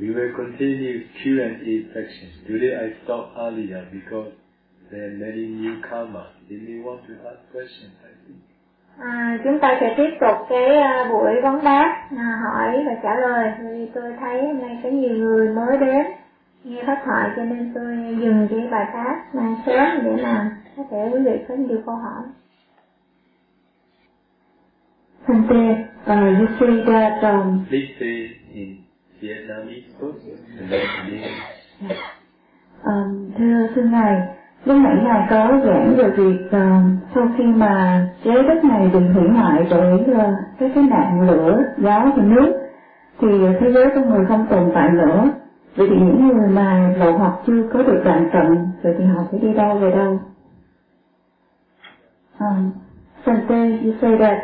We will continue Q&A section. Today I stopped earlier because there are many new karma. They may want to ask questions, I think. À, chúng ta sẽ tiếp tục cái uh, buổi vấn đáp, à, hỏi và trả lời. Vì tôi thấy hôm nay có nhiều người mới đến nghe pháp thoại cho nên tôi dừng cái bài pháp mà sớm để mà có thể quý vị có nhiều câu hỏi. Uh, you say that um, Please say in Vietnamese first, um, thưa thưa ngài, lúc nãy ngài có giảng về việc um, sau khi mà trái đất này bị hủy hoại bởi ờ, uh, các cái nạn lửa, gió và nước, thì thế giới con người không tồn tại nữa. Vậy thì những người mà lộ hoặc chưa có được đoạn tận, vậy thì họ sẽ đi đâu về đâu? Um, Sante, you say that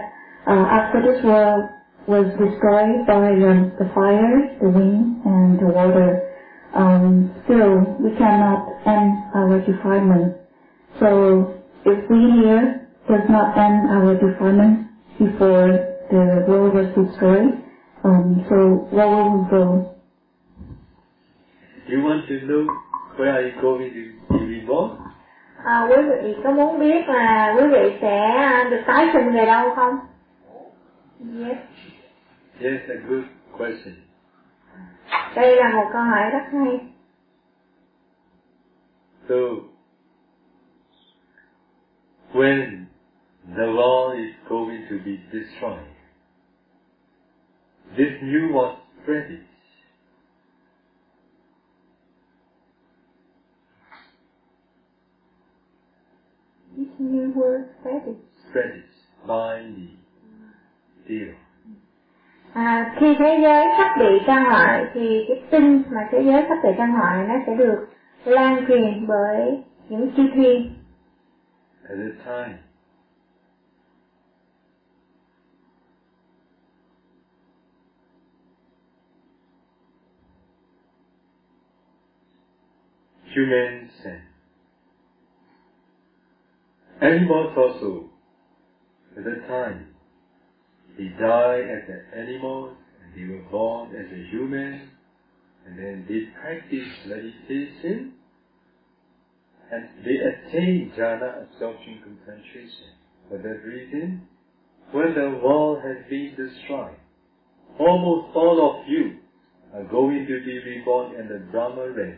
uh, after this world was destroyed by um, the fire, the wind, and the water, um, still we cannot end our defilement. So if we here does not end our defilement before the world was destroyed, um, so where will we go? You want to know where are you going to be reborn? À, quý vị có muốn biết là quý vị sẽ được tái sinh về đâu không? Yes. Yes, a good question. Đây là một câu hỏi rất hay. So, when the law is going to be destroyed, this new one spreads. This new word spread Spreads by the deal. À, khi thế giới sắp bị tan hoại thì cái tin mà thế giới sắp bị tan hoại nó sẽ được lan truyền bởi những chi thi At the time, humans and animals also, at the time, they died as an animal and they were born as a human and then they practice meditation and they attain jhana absorption concentration. For that reason, when the world has been destroyed, almost all of you are going to be reborn in the Brahma realm.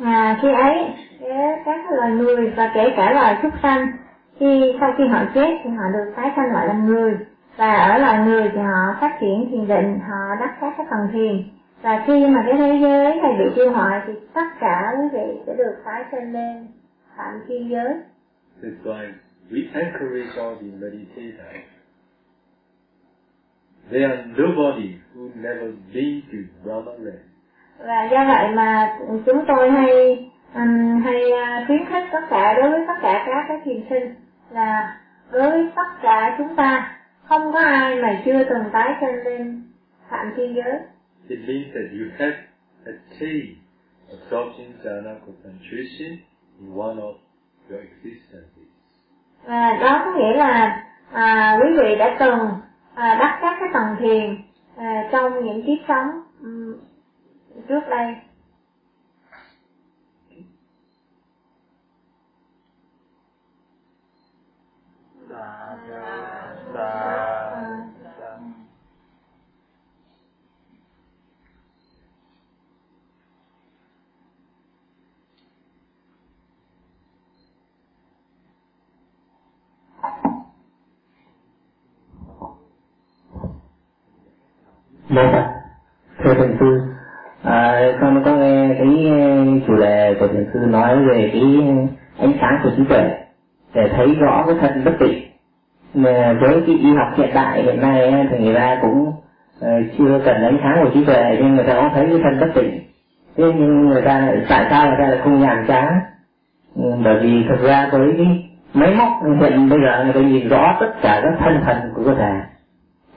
À, khi ấy các loài người và kể cả loài súc sanh khi sau khi họ chết thì họ được tái sanh lại làm người và ở loài người thì họ phát triển thiền định họ đắc các cái phần thiền và khi mà cái thế giới này bị tiêu hoại thì tất cả quý vị sẽ được tái sinh lên phạm thiên giới That's why we encourage all the meditators. There are nobody who never been to Brahma realm. và do vậy mà chúng tôi hay um, hay uh, khuyến khích tất cả đối với tất cả các cái thiền sinh là với tất cả chúng ta không có ai mà chưa từng tái sinh lên phạm thiên giới It means that you have attained absorption jhana concentration in one of your existences. và đó có nghĩa là à, quý vị đã từng à, đắc các cái tầng thiền à, trong những kiếp sống ừm, trước đây À, Dạ dạ. Thưa thiền sư, à, con có nghe cái chủ đề của thiền sư nói về cái ánh sáng của trí tuệ để thấy rõ cái thân bất tịnh. Mà với cái y học hiện đại hiện nay ấy, thì người ta cũng ờ, chưa cần ánh sáng của trí tuệ nhưng người ta cũng thấy cái thân bất tỉnh Thế nhưng người ta lại tại sao người ta lại không nhàm chán? Ừ, bởi vì thực ra với cái máy móc hiện bây giờ người ta nhìn rõ tất cả các thân thần của cơ thể.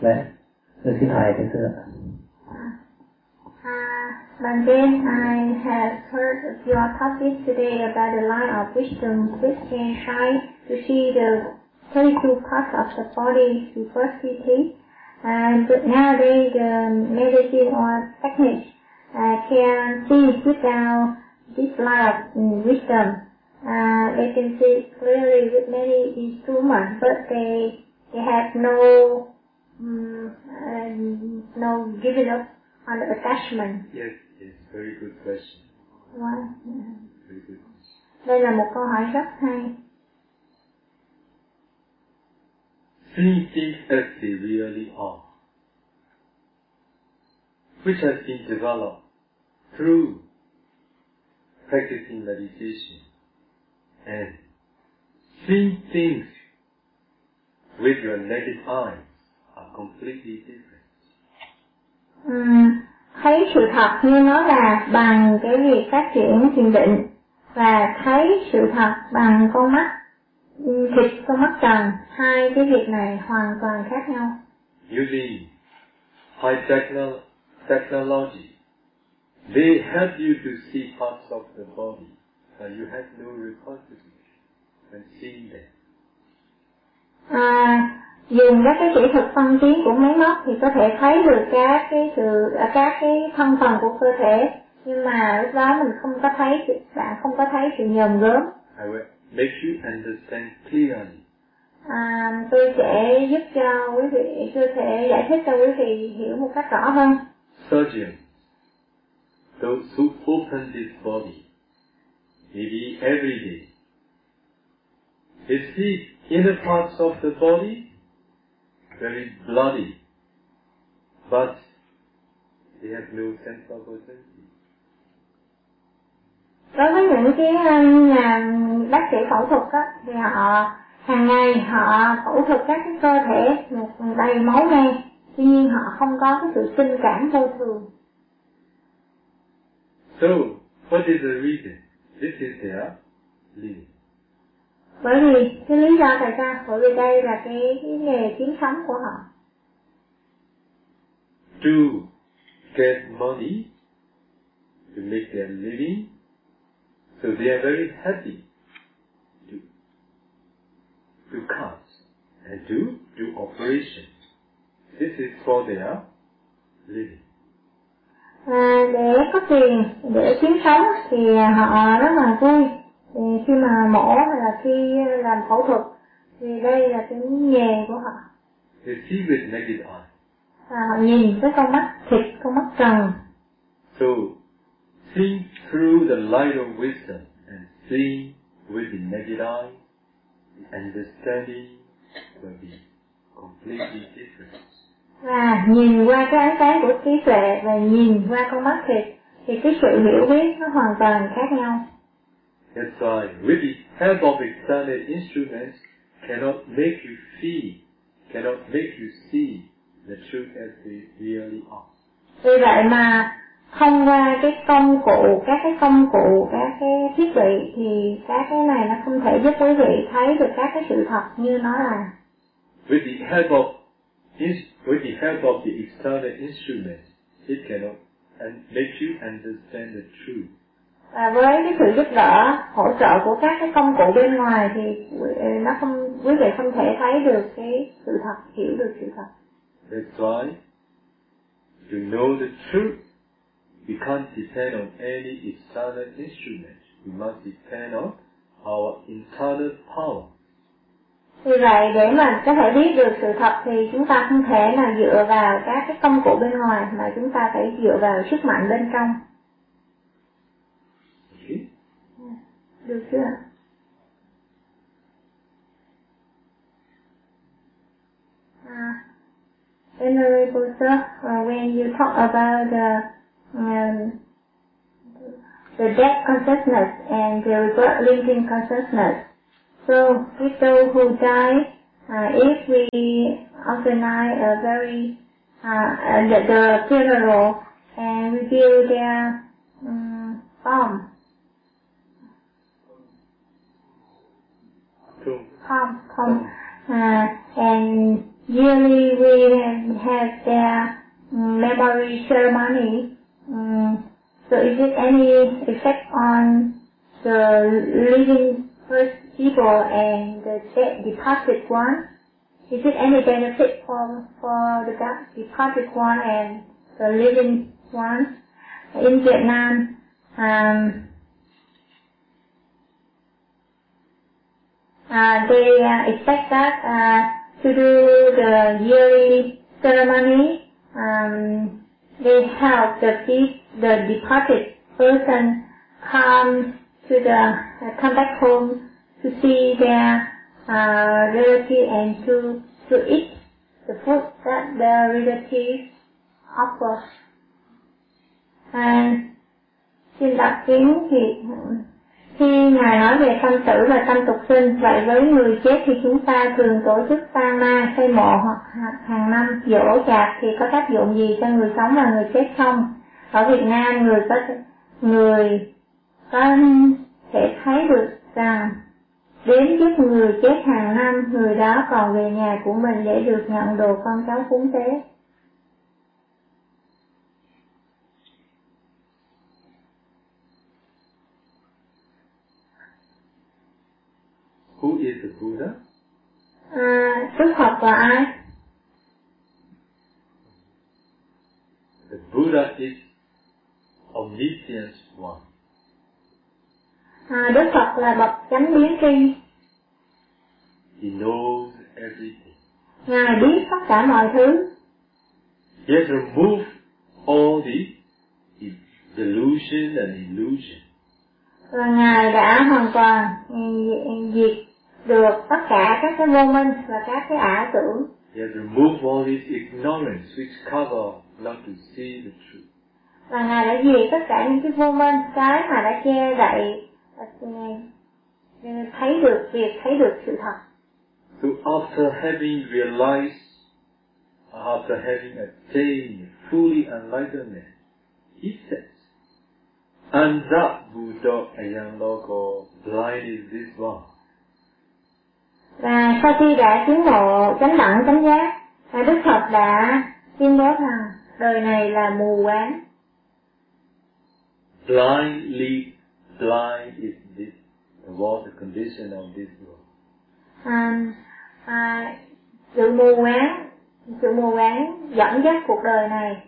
Đấy. Tôi xin hỏi thầy sư ạ. Uh, But then I have heard of your topic today about the line of wisdom which can try to see the 32 parts of the body diversity And nowadays, the medicine or technique uh, can see without this light of mm, wisdom. Uh, they can see clearly with many instruments, but they they have no um, uh, no giving up on the attachment. Yes, yes, very good question. Wow. Very good question. Đây là một câu hỏi rất hay. See things as they really are, which has been developed through practicing meditation and seeing things with your naked eyes are completely different. Ừm, thấy sự thật như nó là bằng cái việc phát triển thiền định và thấy sự thật bằng con mắt thịt con mắt trần hai cái việc này hoàn toàn khác nhau. Using high techno- technology, they help you to see parts of the body, but you have no responsibility when seeing them. à, dùng các cái kỹ thuật phân tiến của máy móc thì có thể thấy được các cái sự à, các cái thân phần của cơ thể. Nhưng mà lúc đó mình không có thấy bạn không có thấy sự nhòm gớm. I will make you understand clearly. à, tôi sẽ giúp cho quý vị tôi sẽ giải thích cho quý vị hiểu một cách rõ hơn Surgeons, those who open this body, maybe every day, they see inner parts of the body very bloody, but they have no sense of urgency. Đối với những cái um, nhà bác sĩ phẫu thuật á thì họ hàng ngày họ phẫu thuật các cái cơ thể đầy máu me tuy nhiên họ không có cái sự sinh cảm vô thường So, what is the reason? This is their living. bởi vì cái lý do tại sao bởi vì đây là cái, cái nghề kiếm sống của họ To get money, to make their living, so they are very happy to, to cut and to do operations. This is for their living. à, để có tiền để kiếm sống thì họ rất là vui thì khi mà mổ hay là khi làm phẫu thuật thì đây là cái nghề của họ They see with naked eye. và họ nhìn với con mắt thịt con mắt trần So, seeing through the light of wisdom and see with the naked eye, the understanding will be completely different. và nhìn qua cái ánh sáng của trí tuệ và nhìn qua con mắt thịt thì cái sự hiểu biết nó hoàn toàn khác nhau That's why with the help of external instruments cannot make you feel, cannot make you see the truth as they really are. vì vậy mà thông qua cái công cụ các cái công cụ các cái thiết bị thì các cái này nó không thể giúp quý vị thấy được các cái sự thật như nó là. With the help of with the help of the external instruments, it cannot and make you understand the truth. và với cái sự giúp đỡ hỗ trợ của các cái công cụ bên ngoài thì quý- nó không quý vị không thể thấy được cái sự thật hiểu được sự thật. That's why to know the truth, we can't depend on any external instrument. We must depend on our internal power. vì vậy để mà có thể biết được sự thật thì chúng ta không thể nào dựa vào các cái công cụ bên ngoài mà chúng ta phải dựa vào sức mạnh bên trong Okay? được chưa uh, Venerable sir, uh, when you talk about the um, the death consciousness and the rebirth linking consciousness, so those who die, uh, if we organize a very uh, the, the funeral and we build their um, bomb, So, Tom, Tom, uh, and yearly we have their memory ceremony. Um, so is it any effect on the living first people and the dead departed one? is it any benefit for for the departed one and the living one in Vietnam? Um, uh, they uh, expect that uh, to do the yearly ceremony. Um, they help the the departed person come to the uh, come back home to see their uh, relative and to to eat the food that the relative offer. And xin đọc kiến thì khi Ngài nói về tâm tử và tâm tục sinh, vậy với người chết thì chúng ta thường tổ chức tang ma, xây mộ hoặc hàng năm dỗ chạp thì có tác dụng gì cho người sống và người chết không? Ở Việt Nam người có người có thể thấy được rằng đến giúp người chết hàng năm, người đó còn về nhà của mình để được nhận đồ con cháu cúng tế. Who is the Buddha? À, Đức Phật là ai? The Buddha is omniscient one. À, Đức Phật là bậc chánh biến tri. He knows everything. Ngài biết tất cả mọi thứ. He has removed all the delusion and illusion. Và Ngài đã hoàn toàn diệt được tất cả các cái vô minh và các cái ảo tưởng. He has removed all this ignorance which cover not to see the truth. Và Ngài đã diệt tất cả những cái vô minh, cái mà đã che đậy thấy được việc thấy được sự thật. So after having realized, after having attained fully enlightenment, he says, Anda Buddha ayang loko, blind is this one. Và sau khi đã chứng ngộ chánh đẳng chánh giác, Đức Phật đã tuyên bố rằng đời này là mù quáng. Blind lead, blind is this, what the condition of this world. À, à, sự mù quáng, sự mù quáng dẫn dắt cuộc đời này.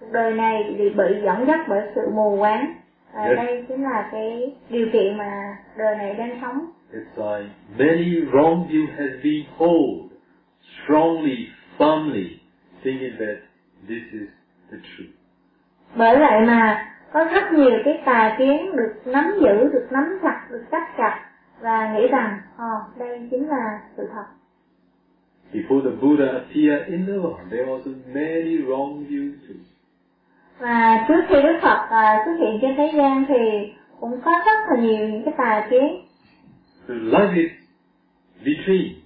Cuộc đời này bị bị dẫn dắt bởi sự mù quáng. À, yes. đây chính là cái điều kiện mà đời này đang sống. It's like many wrong view has been hold strongly, firmly, thinking that this is the truth. Bởi vậy mà có rất nhiều cái tà kiến được nắm giữ, được nắm chặt, được chắc chặt và nghĩ rằng, oh, đây chính là sự thật. Before the Buddha appeared in the world, there was many wrong views too. Và trước khi Đức Phật uh, xuất hiện trên thế gian thì cũng có rất là nhiều những cái tà kiến. So life is between.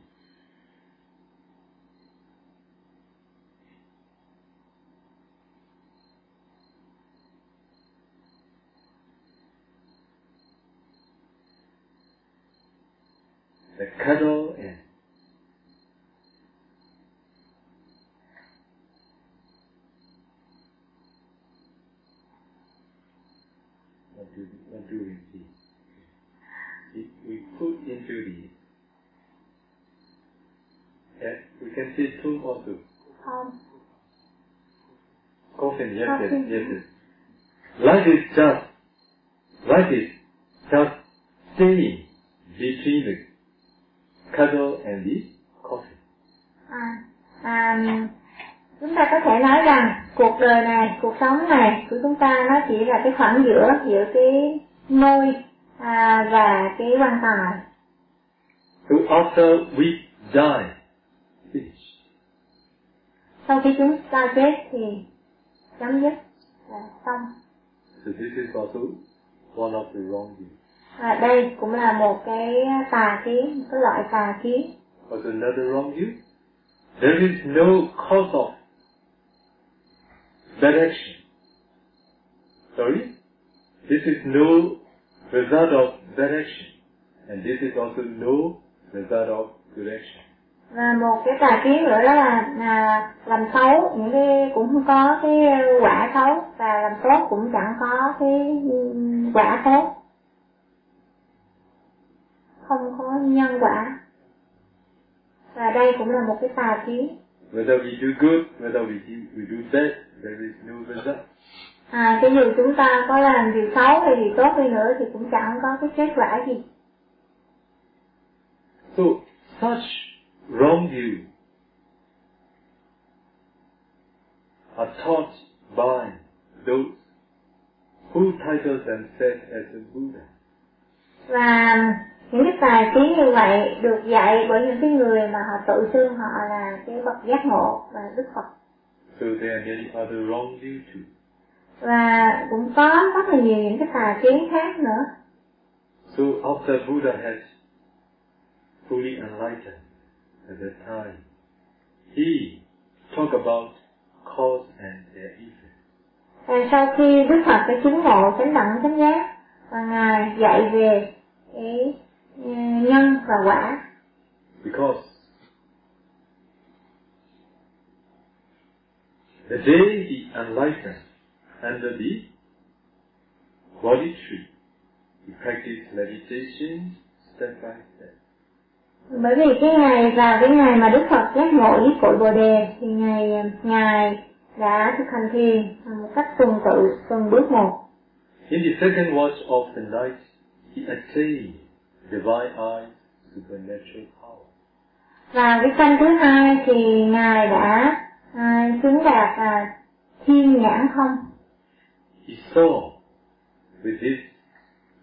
The cuddle and what do what do we see? If we put into the yeah, we can see tomb also. Không, Coffin, yes, yes, yes, yes. Life is just, life is just staying between the cuddle and the coffin. à, à, chúng ta có thể nói rằng cuộc đời này, cuộc sống này của chúng ta nó chỉ là cái khoảng giữa giữa cái nôi à, và cái quan tài. So after we die. Sau khi chúng ta chết thì chấm dứt là xong. So this is also one of the wrong views. À, đây cũng là một cái tà kiến, một cái loại tà kiến. Also another wrong view. There is no cause of bad action. Sorry? This is no result of bad action. And this is also no result of good action. Và một cái tà kiến nữa đó là, là làm xấu, những cái cũng không có cái quả xấu và làm tốt cũng chẳng có cái quả tốt. Không có nhân quả. và đây cũng là một cái tà kiến Whether we do good, whether we do, we do bad, there is no result. à, cho dù chúng ta có làm điều xấu hay điều tốt đi nữa thì cũng chẳng có cái kết quả gì So, such wrong view are taught by those who title themselves as a Buddha. và những cái tài kiến như vậy được dạy bởi những cái người mà họ tự xưng họ là cái bậc giác ngộ và đức phật So there are many other wrong views too. và cũng có rất là nhiều những cái tà kiến khác nữa So after Buddha has fully enlightened at that time, he talked about cause and their effect. và sau khi đức phật đã chứng ngộ chánh đẳng chánh giác và ngài dạy về cái ừ, nhân và quả Because the day he enlightened under the body tree, he practiced meditation step by step. Bởi vì cái ngày vào cái ngày mà đức phật giác ngộ với cội bồ đề thì ngày ngài đã thực hành thiền một cách tuần tự từng bước một In the second watch of the night, he attained divine eyes, supernatural power. và cái canh thứ hai thì ngài đã à, chứng đạt à, thiên nhãn không He saw with his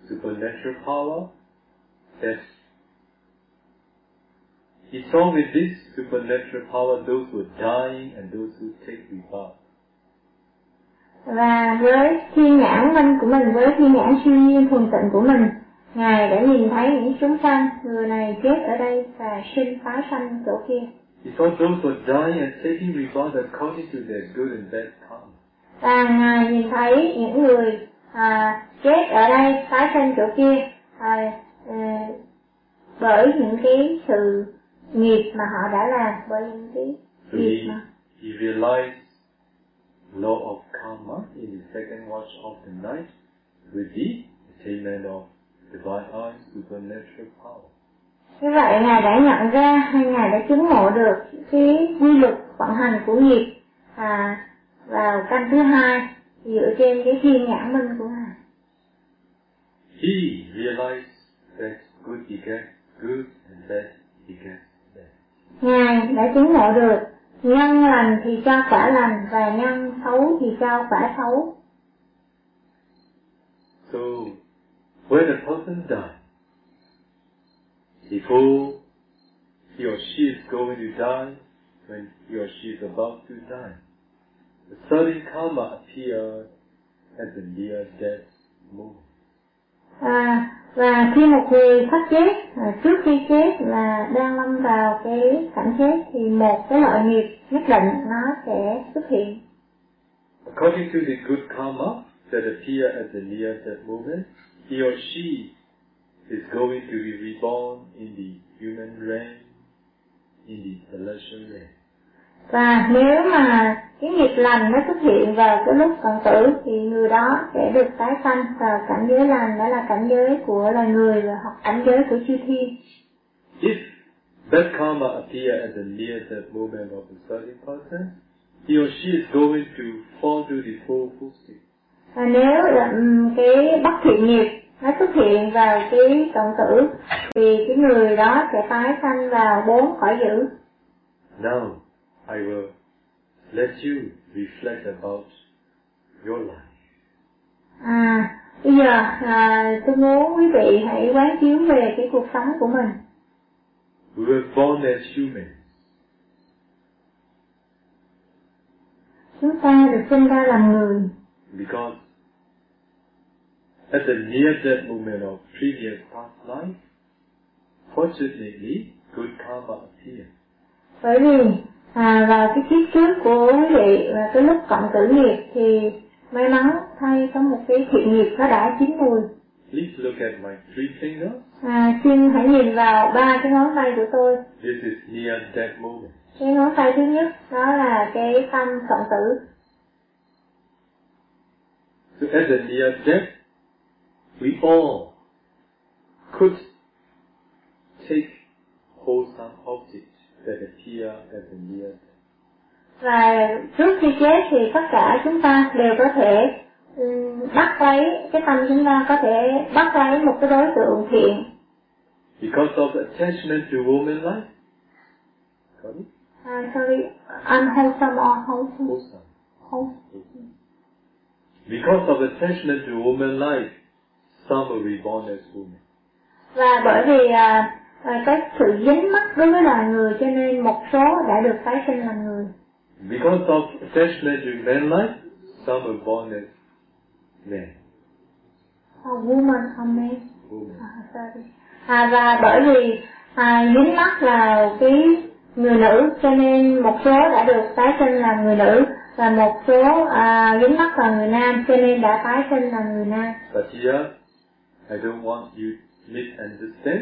supernatural power that he saw with this supernatural power those who are dying and those who take rebirth. và với thiên nhãn minh của mình với thiên nhãn siêu nhiên thuần tịnh của mình ngài đã nhìn thấy những chúng sanh người này chết ở đây và sinh tái sanh chỗ kia He saw those who are dying and taking rebirth according to their good and bad karma. và ngài nhìn thấy những người à, chết ở đây tái sanh chỗ kia à, à, bởi những cái sự nghiệp mà họ đã làm bởi những cái So nghiệp he, mà he realized law of karma in the second watch of the night with the attainment of divine eyes, supernatural power. như vậy ngài đã nhận ra hay ngài đã chứng ngộ được cái quy luật vận hành của nghiệp à, vào căn thứ hai dựa trên cái thiên nhãn minh của ngài He realized that good begets good and bad bad ngài đã chứng ngộ được. Nhân lành thì cho quả lành và nhân xấu thì cho quả xấu? So, when a person dies, before he or she is going to die, when he or she is about to die, the sudden karma appears at the near death moment à, và khi một người sắp chết à, trước khi chết là đang lâm vào cái cảnh chết thì một cái loại nghiệp nhất định nó sẽ xuất hiện According to the good karma that appear at the near death moment, he or she is going to be reborn in the human realm, in the celestial realm và nếu mà cái nghiệp lành nó xuất hiện vào cái lúc cận tử thì người đó sẽ được tái sanh vào cảnh giới lành đó là cảnh giới của loài người và hoặc cảnh giới của chư thiên If bad karma appear at the near death moment of a certain person, he or she is going to fall to the four state. và nếu ừm, cái bất thiện nghiệp nó xuất hiện vào cái cận tử thì cái người đó sẽ tái sanh vào bốn cõi dữ Now, I will let you reflect about your life. à bây giờ à, tôi muốn quý vị hãy quán chiếu về cái cuộc sống của mình We were born as humans. chúng ta được sinh ra làm người Because at the near death moment of previous past life, fortunately, good karma appeared. bởi vì à, vào cái kiếp trước của quý vị và cái lúc cộng tử nghiệp thì may mắn thay có một cái thiện nghiệp nó đã chín mùi Please look at my three fingers. à, xin hãy nhìn vào ba cái ngón tay của tôi This is near death moment. cái ngón tay thứ nhất đó là cái tâm cộng tử So at the near death, we all could take wholesome objects và trước khi chết thì tất cả chúng ta đều có thể um, bắt lấy cái tâm chúng ta có thể bắt lấy một cái đối tượng thiện because of attachment to woman life. Got it? uh, sorry unwholesome or wholesome Wholesome. wholesome Because of attachment to woman life, some will be born as women. và bởi vì à, à, cái sự dính mắc đối với loài người cho nên một số đã được tái sinh làm người Because of attachment to man life, some are born as men. a woman a man Women. à, sorry. à, và bởi vì à, dính mắc là cái người nữ cho nên một số đã được tái sinh làm người nữ và một số à, dính mắc là người nam cho nên đã tái sinh làm người nam But here, I don't want you to misunderstand.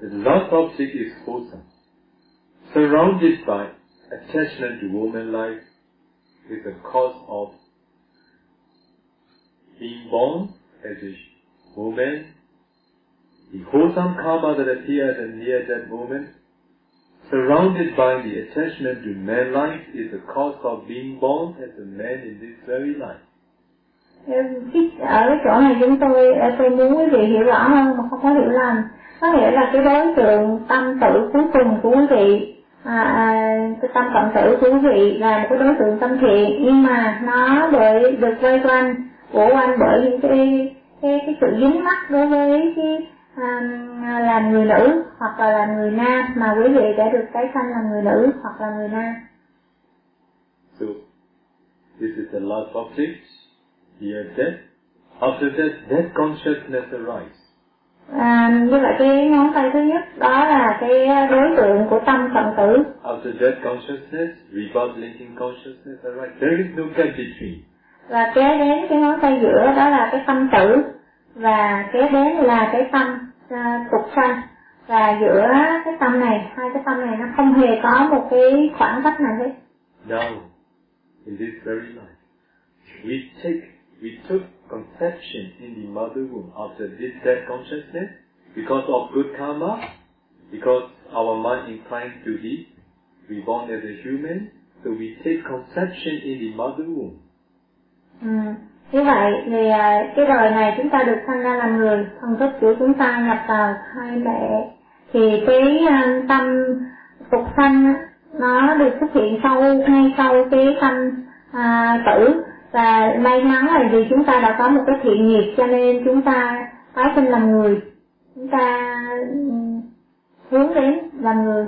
The last object is wholesome. Surrounded by attachment to woman life is the cause of being born as a woman. The wholesome karma that appears in near that moment, surrounded by the attachment to man life, is the cause of being born as a man in this very life. Cái- ở cái chỗ này chúng tôi tôi muốn quý vị hiểu rõ hơn mà không có hiểu lầm có nghĩa là cái đối tượng tâm tử cuối cùng của quý vị à, à, cái tâm cộng tử của quý vị là một cái đối tượng tâm thiện nhưng mà nó bởi được vây quanh của quanh bởi những cái cái cái sự dính mắc đối với cái à, là người nữ hoặc là là người nam mà quý vị đã được tái sanh là người nữ hoặc là người nam So, this is the last object. Here, death. After that, death consciousness arises. À, như vậy cái ngón tay thứ nhất đó là cái đối tượng của tâm cận tử After death consciousness, linking consciousness arises. There is no gap between. và kế đến cái ngón tay giữa đó là cái tâm tử và kế đến là cái tâm à, tục sanh và giữa cái tâm này hai cái tâm này nó không hề có một cái khoảng cách nào hết Now, in this very life, we take, we took conception in the mother womb after this death consciousness because of good karma, because our mind inclined to be, we born as a human, so we take conception in the mother womb. ừ. như vậy thì à, cái đời này chúng ta được sanh ra làm người thần thức của chúng ta nhập vào hai mẹ thì cái à, tâm phục sanh nó được xuất hiện sau ngay sau cái tâm à, tử và may mắn là vì chúng ta đã có một cái thiện nghiệp cho nên chúng ta tái sinh làm người chúng ta ừm, hướng đến làm người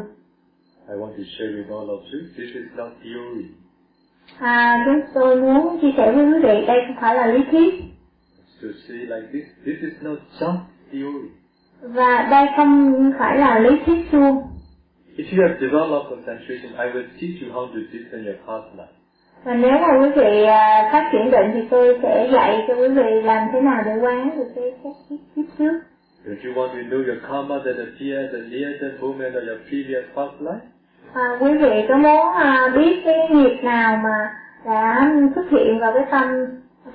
I want to share with all of you, this is not theory. à, chúng tôi muốn chia sẻ với quý vị đây không phải là lý thuyết To say like this, this is not just theory. và đây không phải là lý thuyết suông If you have developed concentration, I will teach you how to discern your life. Và nếu mà quý vị à, phát triển định thì tôi sẽ dạy cho quý vị làm thế nào để quán được cái các kiếp trước Don't you want to know your karma that appears at near that moment of your previous past life? à, quý vị có muốn à, biết cái nghiệp nào mà đã xuất hiện vào cái tâm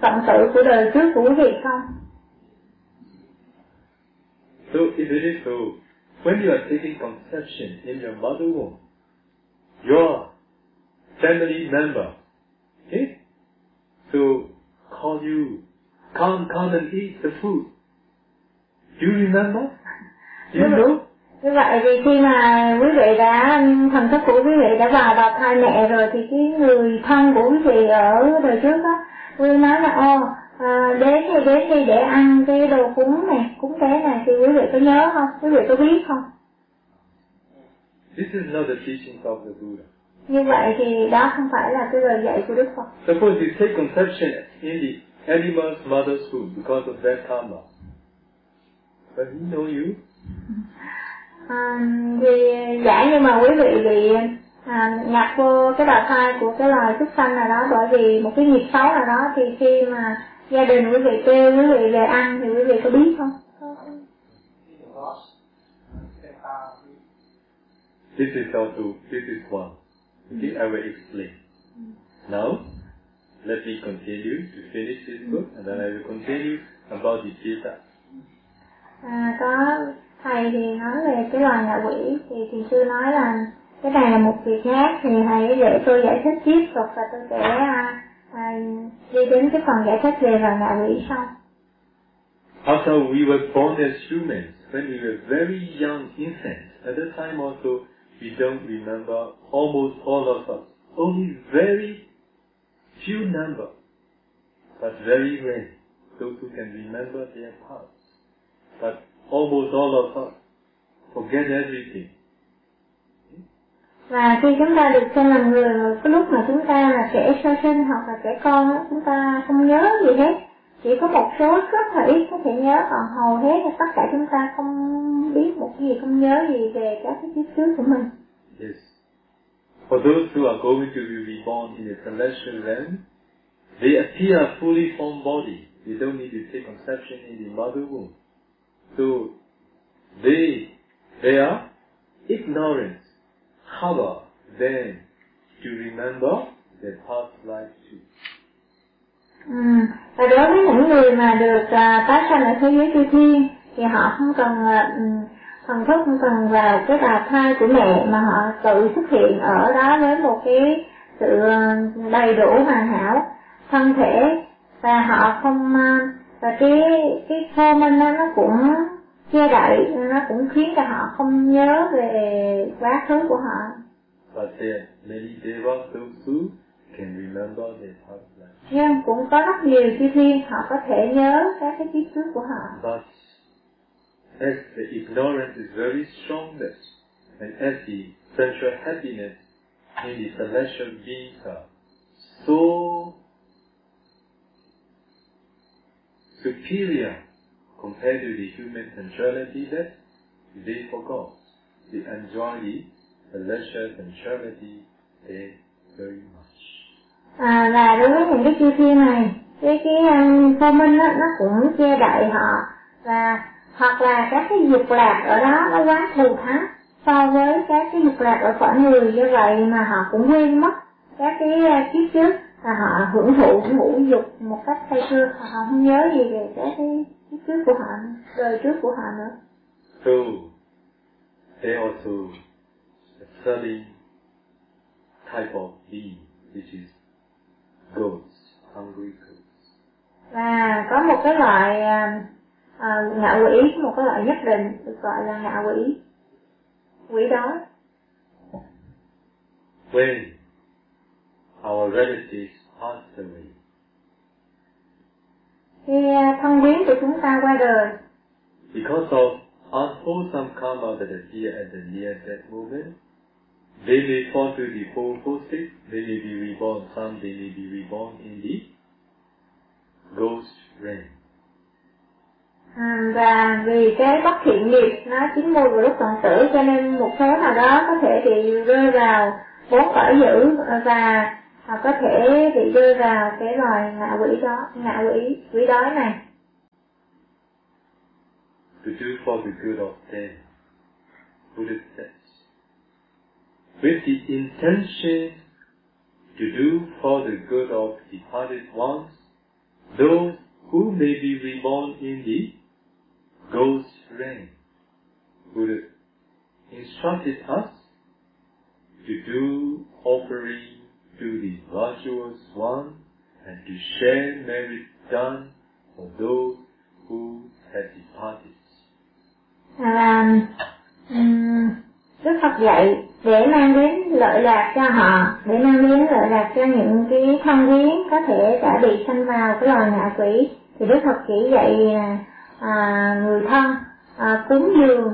phận sự của đời trước của quý vị không So if it is so, when you are taking conception in your mother womb, your family member, okay, so call you, come, come and eat the food. Do you remember? Do you know? như vậy thì khi mà quý vị đã thần thức của quý vị đã vào vào thai mẹ rồi thì cái người thân của quý vị ở đời trước á quý nói là ô à, đến đi đến đi để ăn cái đồ cúng này cúng tế này thì quý vị có nhớ không quý vị có biết không This is not the teachings of the Buddha. Như vậy thì đó không phải là cái lời dạy của đức phật Suppose you take conception in the animal's mother's womb because of that karma. But he know you. à, thì giả như mà quý vị bị à, nhập vô cái bào thai của cái loài súc sanh nào đó bởi vì một cái nghiệp xấu nào đó thì khi mà gia đình quý vị kêu quý vị về ăn thì quý vị có biết không This is also, this is one. Okay, I will explain. Now, let me continue to finish this book and then I will continue about the Gita. à, có thầy thì nói về cái loài ngạ quỷ thì thiền sư nói là cái này là một việc khác thì hãy để tôi giải thích tiếp tục và tôi sẽ à, à, đi đến cái phần giải thích về loài ngạ quỷ sau. After we were born as humans, when we were very young infants, at that time also we don't remember almost all of us. Only very few number, but very rare, those who can remember their past. But almost all of us forget everything. Và khi chúng ta được sinh làm người cái lúc mà chúng ta là trẻ sơ sinh hoặc là trẻ con chúng ta không nhớ gì hết. Chỉ có một số rất là ít có thể nhớ, còn hầu hết là tất cả chúng ta không biết một cái gì, không nhớ gì về các cái kiếp trước của mình. Yes. For those who are going to be reborn in the celestial realm, they appear a fully formed body. They don't need to take conception in the mother womb. So they they are ignorance cover them to remember their past life too. Ừ. Và đối với những người mà được à, tái sanh ở thế giới chư thiên thì họ không cần à, ừ, thần thức không cần vào cái bào thai của mẹ mà họ tự xuất hiện ở đó với một cái sự à, đầy đủ hoàn hảo thân thể và họ không à, và cái cái khô minh đó nó cũng che đậy nó cũng khiến cho họ không nhớ về quá khứ của họ But there many devas, can remember their past nhưng cũng có rất nhiều chư thiên họ có thể nhớ các cái kiếp trước của họ But as the ignorance is very strongest, and as the sensual happiness in the celestial beings are so superior compared to the human sensuality that they forgot. They enjoy the celestial sensuality they very much à, và đối với những cái chi thiên này cái cái ờ, um, vô minh đó, nó cũng che đậy họ và hoặc là các cái dục lạc ở đó nó quá thù thắng so với các cái dục lạc ở cõi người như vậy mà họ cũng quên mất các cái uh, kiếp trước và họ hưởng thụ ngũ dục một cách say sưa. Họ không nhớ gì về các cái kiếp trước của họ đời trước của họ nữa. Two they also a selling type of being, which is goats, hungry goats. và có một cái loại à, à, ngạ quỷ một cái loại nhất định được gọi là ngạ quỷ. Quỷ đói When our relatives passed away, khi à, thân quyến của chúng ta qua đời. Because of unwholesome karma that appear at the near death moment, they may fall to the four state, they may be reborn, some they may be reborn in the ghost realm. à, và vì cái bất thiện nghiệp nó chín mùi vào lúc còn tử cho nên một số nào đó có thể bị rơi vào bốn cõi dữ và có thể bị rơi vào cái loài ngạ quỷ đó ngạ quỷ quỷ đói này to do for the good of them. Buddha says, with the intention to do for the good of departed ones, those who may be reborn in the ghost realm. Buddha instructed us to do offering to the virtuous one and to share merit done for those who have departed. um, Đức Phật dạy để mang đến lợi lạc cho họ, để mang đến lợi lạc cho những cái thân quyến có thể đã bị sanh vào cái loài ngạ quỷ. Thì Đức Phật chỉ dạy à, người thân à, cúng dường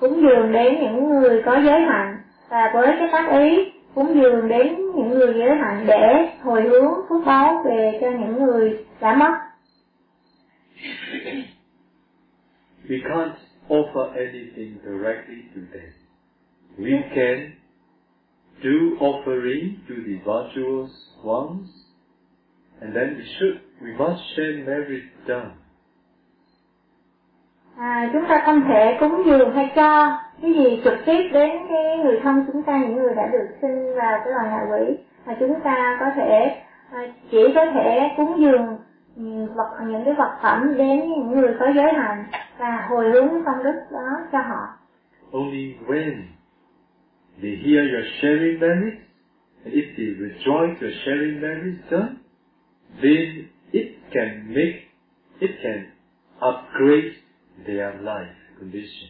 cúng dường đến những người có giới hạnh. Và với cái tác ý cúng dường đến những người giới hạnh để hồi hướng phước báo về cho những người đã mất. We can't offer anything directly to them. We can do offering to the virtuous ones, and then we should, we must share merit done. À, chúng ta không thể cúng dường hay cho cái gì trực tiếp đến cái người thân chúng ta những người đã được sinh vào cái loài ngạ quỷ mà chúng ta có thể à, chỉ có thể cúng dường ừ, vật những cái vật phẩm đến những người có giới hạnh và hồi hướng công đức đó cho họ Only when they hear your sharing and if they rejoice your sharing merits done, then it can make, it can upgrade their life condition.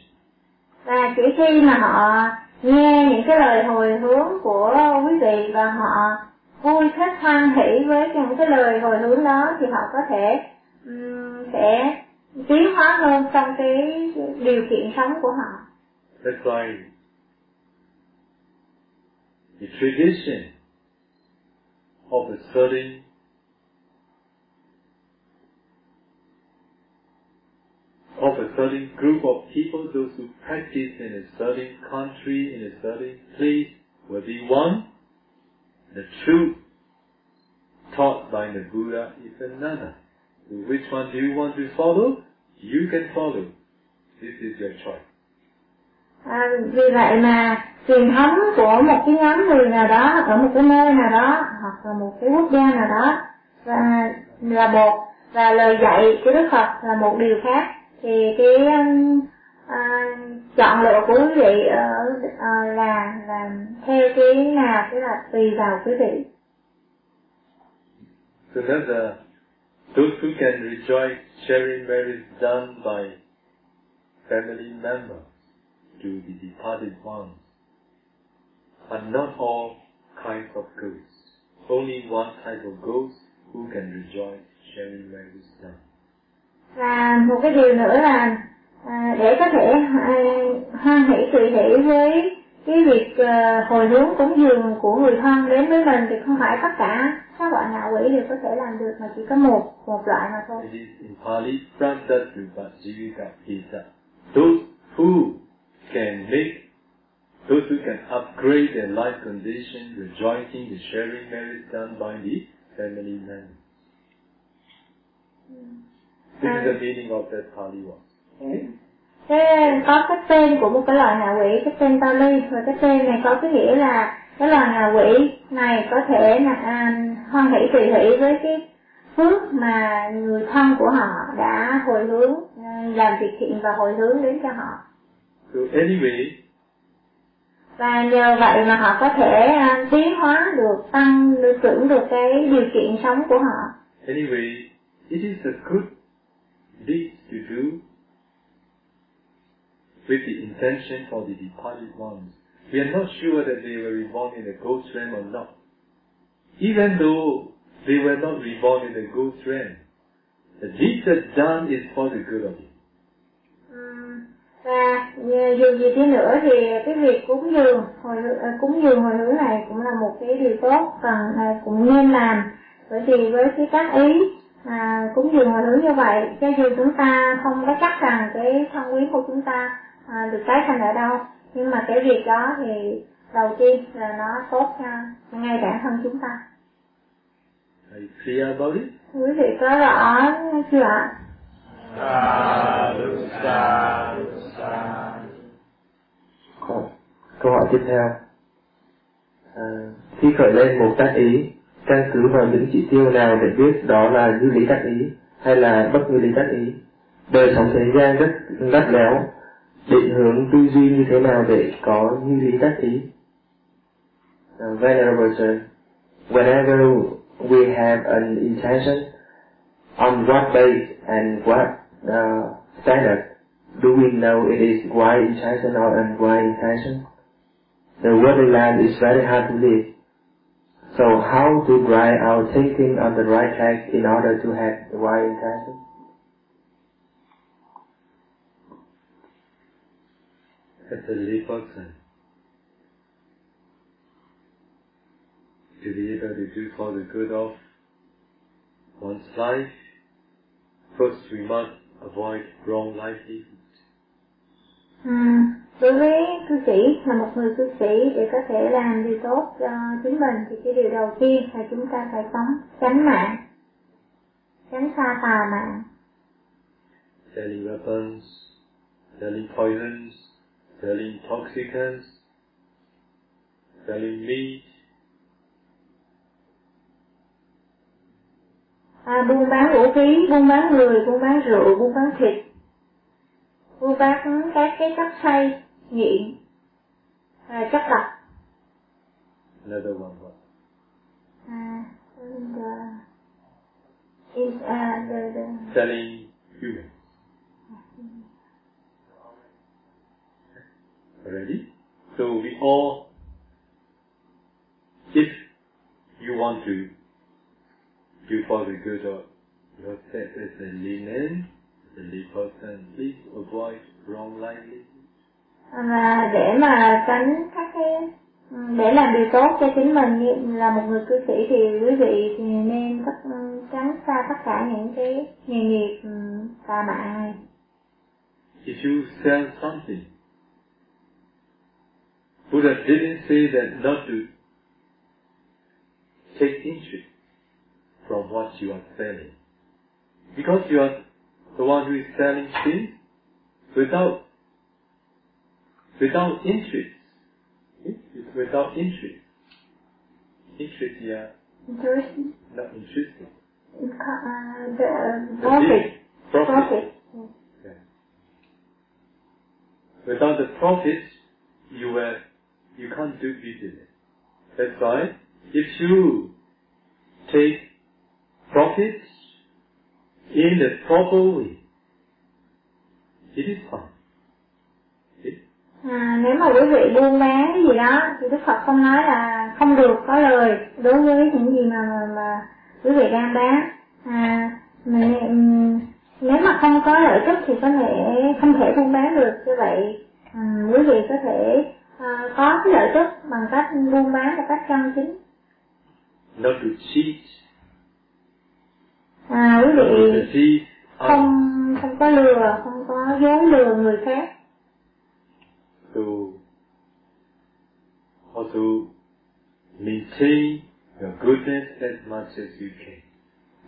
và chỉ khi mà họ nghe những cái lời hồi hướng của quý vị và họ vui thích hoan hỷ với những cái lời hồi hướng đó thì họ có thể um, sẽ tiến hóa hơn trong cái điều kiện sống của họ. That's why the tradition of a certain of a certain group of people, those who practice in a certain country, in a certain place, will be one. The truth taught by the Buddha is another. Which one do you want to follow? You can follow. This is your choice. À, vì vậy mà truyền thống của một cái nhóm người nào đó ở một cái nơi nào đó hoặc là một cái quốc gia nào đó và là một và lời dạy của Đức Phật là một điều khác thì cái um, à, chọn lựa của quý vị ở à, là là theo cái nào cái là tùy vào quý vị. So another, uh, those who can rejoice sharing merits done by family members to the departed ones are not all kinds of ghosts. Only one type of ghost who can rejoice sharing merits done. Và một cái điều nữa là à, để có thể à, hoan hỷ tùy hỷ với cái việc à, hồi hướng cúng dường của người thân đến với mình thì không phải tất cả các loại ngạ quỷ đều có thể làm được mà chỉ có một một loại mà thôi. It is in Pali. Those who can make, those who can upgrade their life condition, rejoicing the sharing merits done by the family members. This is the meaning of that Pali one. Thế có cái tên của một cái loài ngạ quỷ, cái tên Pali và cái tên này có cái nghĩa là cái loài ngạ quỷ này có thể là à, hoan hỷ tùy hỷ với cái phước mà người thân của họ đã hồi hướng làm việc thiện và hồi hướng đến cho họ So anyway, và nhờ vậy mà họ có thể tiến hóa được tăng được trưởng được cái điều kiện sống của họ anyway, it is a good deed to do with the intention for the departed ones. We are not sure that they were reborn in the ghost realm or not. Even though they were not reborn in the ghost realm, the deed that's done is for the good of you. Và dù gì đi nữa thì cái việc cúng dường hồi ờ, cúng dường hồi hướng này cũng là một cái điều tốt cần à, cũng nên làm. Bởi vì với cái tác ý à, cúng dường hồi hướng như vậy cho dù chúng ta không có chắc rằng cái thân quyến của chúng ta à, được tái sanh ở đâu nhưng mà cái việc đó thì đầu tiên là nó tốt cho ngay bản thân chúng ta. You clear about it? quý vị có rõ chưa ạ Câu, hỏi tiếp theo. À, Khi khởi lên một tác ý Căn cứ vào những chỉ tiêu nào để biết đó là như lý tác ý Hay là bất như lý tác ý? Đời sống thế gian rất đắt léo Định hướng tư duy như thế nào để có như lý tác ý? À, uh, Venerable Sir. Whenever we have an intention On what base and what uh, standard do we know it is right intention or unright intention? The worldly land is very hard to live. So how to drive our thinking on the right track in order to have the right intention? As a lay person, to be able to do for the good of one's life, first we must avoid wrong livelihood. Ừm, đối với cư sĩ là một người cư sĩ để có thể làm điều tốt cho chính mình thì cái điều đầu tiên là chúng ta phải sống tránh mạng tránh xa tà mạng selling weapons, selling poisons, selling intoxicants, selling meat, à, buôn bán vũ khí buôn bán người buôn bán rượu buôn bán thịt buôn bán các cái chất say nghiện à, chất độc Another one what? à, the, in, uh, the, the, Selling humans. Already? So we all, if you want to do for the good of yourself as a layman, as a lay person, please avoid wrong livelihood. và để mà tránh các cái để làm điều tốt cho chính mình như là một người cư sĩ thì quý vị thì nên tất, tránh xa tất cả những cái nghề nghiệp ừ, tà mạng này If you sell something, Buddha didn't say that not to take interest from what you are selling. Because you are the one who is selling things without without interest. It's without interest. Interest here, Interest, not interesting. uh, the The profit, big profit. profit. Yeah. Without the profit, you will, you can't do business. That's why, if you take profit in the proper way, it is fine. À, nếu mà quý vị buôn bán cái gì đó thì Đức Phật không nói là không được có lời đối với những gì mà mà, mà quý vị đang bán. À, mà, ừm, nếu mà không có lợi tức thì có thể không thể buôn bán được như vậy. ừm, quý vị có thể à, có cái lợi tức bằng cách buôn bán một cách chân chính. Not to cheat, À, quý to vị deceive không không có lừa, không có dối lừa người khác. So, also maintain your goodness as much as you can.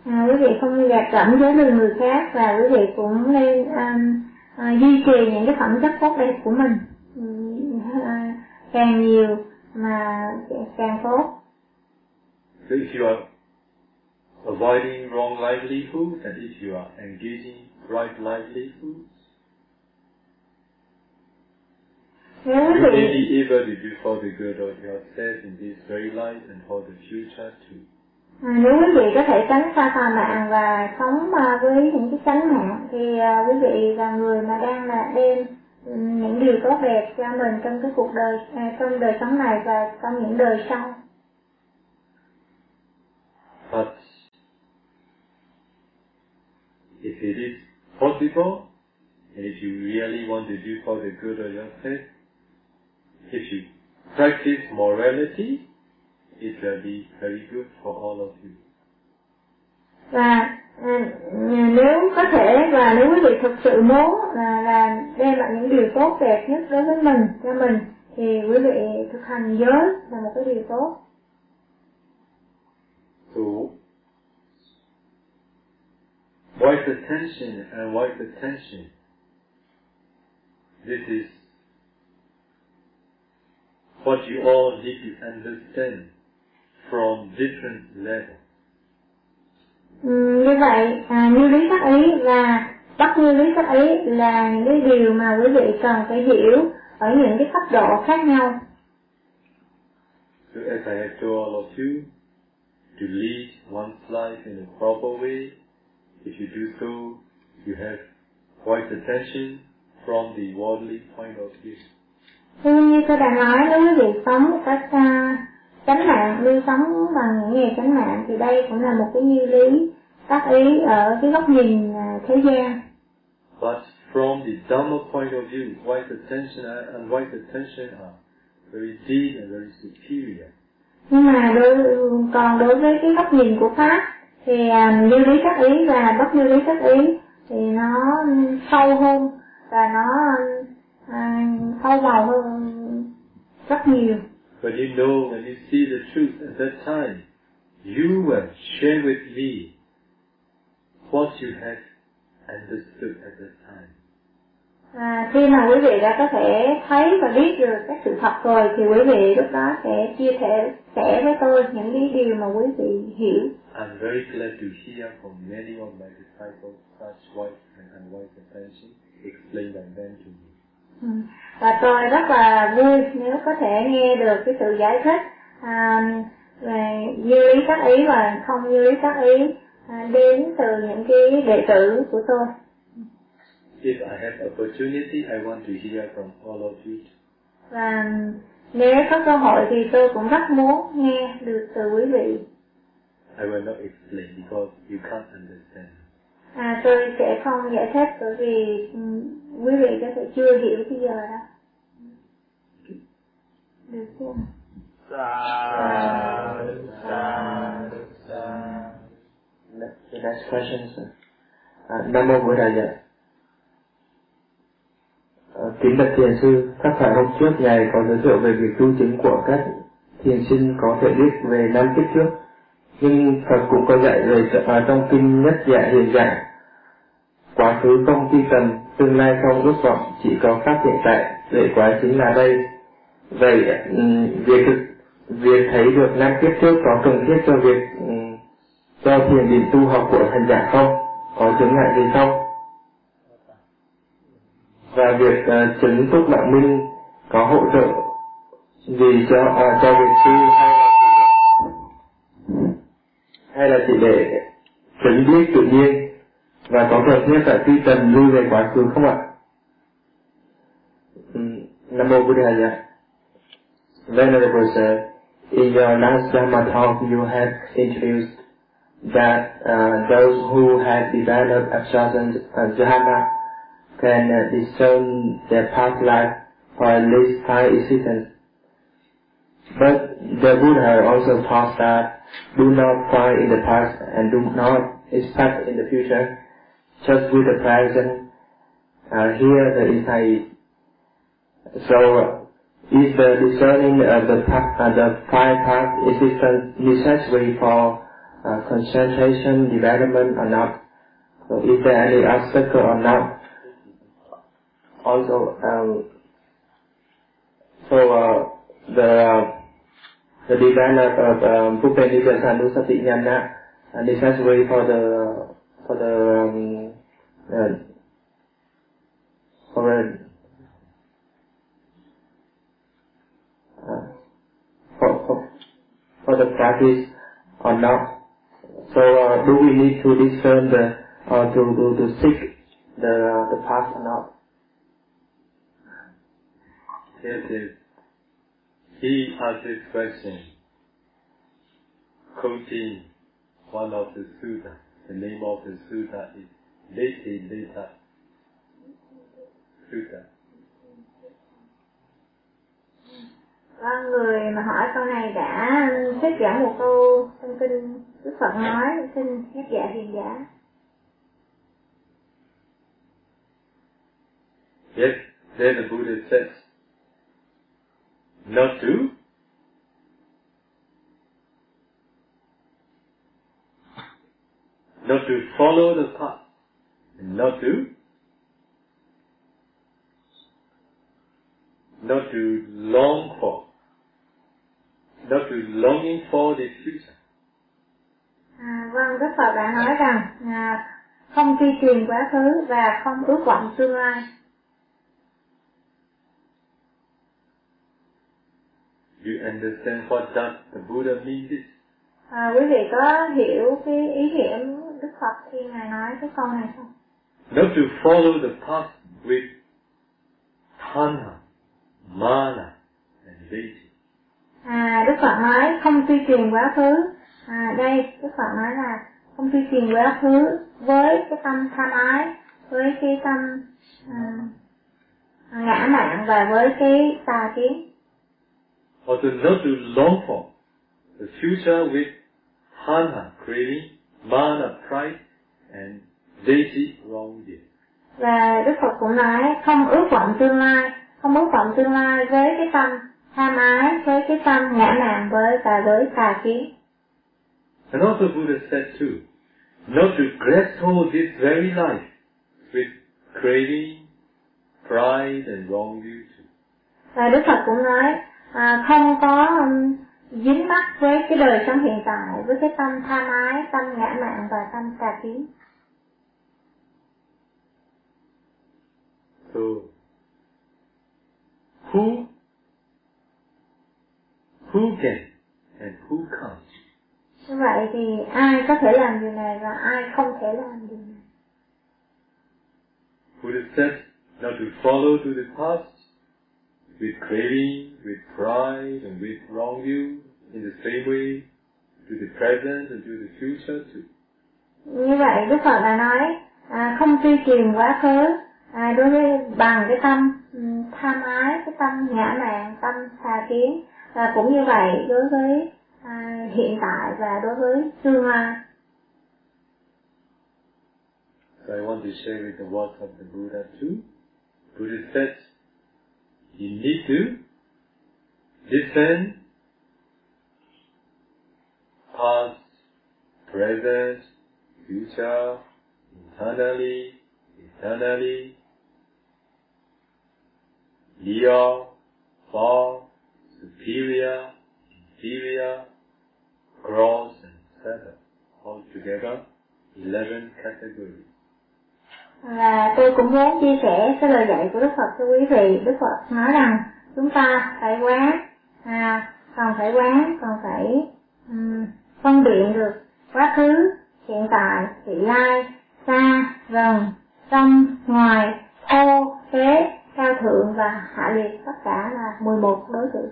À, quý vị không gạt gẫm với lừa người khác và quý vị cũng nên um, à, duy trì những cái phẩm chất tốt đẹp của mình Ừm, à, càng nhiều mà càng tốt So if you are avoiding wrong livelihood and if you are engaging right livelihood, you may be able to do for the good of yourself in this very life and for the future too. à, nếu quý vị có thể tránh xa tà mạng và sống à, với những cái chánh mạng thì à, quý vị là người mà đang là đem ừm, những điều tốt đẹp cho mình trong cái cuộc đời à, trong đời sống này và trong những đời sau it is possible, and if you really want to do for the good of yourself, if you practice morality, it will be very good for all of you. và nếu có thể và nếu quý vị thực sự muốn là, là đem lại những điều tốt đẹp nhất đối với mình cho mình thì quý vị thực hành giới là một cái điều tốt So, wise attention and wise attention. This is what you all need to understand from different levels. ừ, như vậy à, như lý tác ý và bất như lý tác ý là những cái điều mà quý vị cần phải hiểu ở những cái cấp độ khác nhau So as I have told all of you, to lead one's life in a proper way, if you do so, you have wise attention from the worldly point of view. Thì như tôi đã nói nếu quý vị sống một cách uh, chánh mạng, lưu sống bằng những nghề chánh mạng thì đây cũng là một cái như lý tác ý ở cái góc nhìn uh, thế gian. But from the Dhamma point of view, wise attention and wise attention are very deep and very superior. Nhưng mà đối, còn đối với cái góc nhìn của Pháp thì uh, như lý các ý và bất như lý các ý thì nó sâu hơn và nó uh, sâu vào hơn rất nhiều. But you know, when you see the truth at that time, you will share with me what you have understood at that time. À, khi mà quý vị đã có thể thấy và biết được các sự thật rồi thì quý vị lúc đó sẽ chia sẻ sẻ với tôi những cái điều mà quý vị hiểu. I'm very glad to hear from many of my disciples such wise and unwise attention explained by them to me. Ừ. Và tôi rất là vui nếu có thể nghe được cái sự giải thích à, về như lý tác ý và không như lý tác ý à, đến từ những cái đệ tử của tôi. If I have opportunity, I want to hear from all of you. Và nếu có cơ hội thì tôi cũng rất muốn nghe được từ quý vị. I will not explain because you can't understand. À, tôi sẽ không giải thích bởi vì um, quý vị có thể chưa hiểu bây giờ đó. Được chưa? The next question, sir. Uh, Nam Mô Bụt Thầy Dạ. Uh, kính bạch thiền sư, các phải hôm trước ngài có giới thiệu về việc tu chứng của các thiền sinh có thể biết về năm kiếp trước, nhưng Phật cũng có dạy về à, trong kinh nhất dạ hiện dạng quá khứ không thi cần, tương lai không ước vọng, chỉ có pháp hiện tại, để quá chính là đây. Vậy việc việc việc thấy được năm kiếp trước có cần thiết cho việc cho thiền định tu học của thành giả không? Có chứng ngại gì không? Và việc ờ, uh, chấn túc đạo minh có hỗ trợ gì cho à, cho việc tu hay là chỉ để, hay là chỉ để chấn biết tự nhiên và có cần thiết phải phi tần lưu về quá khứ không ạ? Ừ, Nam mô Buddhaya. Dạ. Venerable Sir, in your last Dhamma talk you have introduced that uh, those who have developed abstraction uh, dhamma can uh, discern their past life for at least five existence. But the Buddha also taught that do not find in the past and do not expect in the future just with the present, uh, here the insight. So, is the discerning of the, uh, the five past existence necessary for uh, concentration development or not? So, is there any obstacle or not? Also, um, so uh, the the development of um, Pupenika Sanusati Jnana uh, necessary for the for the um, uh, for uh, for, for, the practice or not. So uh, do we need to discern the or to to, to seek the the path or not? He asked this question, quoting one of the sutta. The name of the sutta is Leti Leta Sutta. Vâng, người mà hỏi câu này đã thuyết giảng một câu trong kinh Đức Phật nói kinh nhất dạ hiền giả. Yes, then the Buddha says, not to not to follow the path, not to not to long for, not to longing for the future. À, vâng, Đức Phật đã nói rằng à, không truy truyền quá khứ và không ước vọng tương lai. You understand what does the Buddha mean this? À, quý vị có hiểu cái ý nghĩa Đức Phật khi Ngài nói cái câu này không? Not to follow the path with tanha, mana, and deity. À, Đức Phật nói không truy truyền quá khứ. À, đây Đức Phật nói là không truy truyền quá khứ với cái tâm tham ái, với cái tâm à, ngã mạn và với cái tà kiến. Or to not to long for the future with tanha, craving, mana, pride, and deity, wrong. Và Đức Phật cũng nói không ước vọng tương lai, không ước vọng tương lai với cái tâm tham ái, với cái tâm ngã mạn với và với tà kiến. And also Buddha said too, not to grasp hold this very life with craving, pride, and wrong view too. Và Đức Phật cũng nói à, không có um, dính mắc với cái đời sống hiện tại, với cái tâm tham ái, tâm ngã mạn và tâm tà kiến. So, who who can and who can't. như vậy thì ai có thể làm điều này và ai không thể làm điều này Buddha said not to follow to the past with craving, with pride, and with wrong view in the same way to the present and to the future too. như vậy đức phật đã nói à, không truy tìm quá khứ à, đối với bằng cái tâm um, tham ái cái tâm ngã mạn tâm xà kiến và cũng như vậy đối với à, hiện tại và đối với tương lai So I want to share with the words of the Buddha too. Buddha said you need to listen past, present, future, internally, eternally, near, far, superior, inferior, gross and subtle. Altogether, 11 categories. Và tôi cũng muốn chia sẻ cái lời dạy của Đức Phật cho quý vị. Đức Phật nói rằng chúng ta phải quán, à, còn phải quán, còn phải um, phân biệt được quá khứ, hiện tại, vị lai, xa, gần, trong, ngoài, thô, tế, cao thượng và hạ liệt tất cả là 11 đối tượng.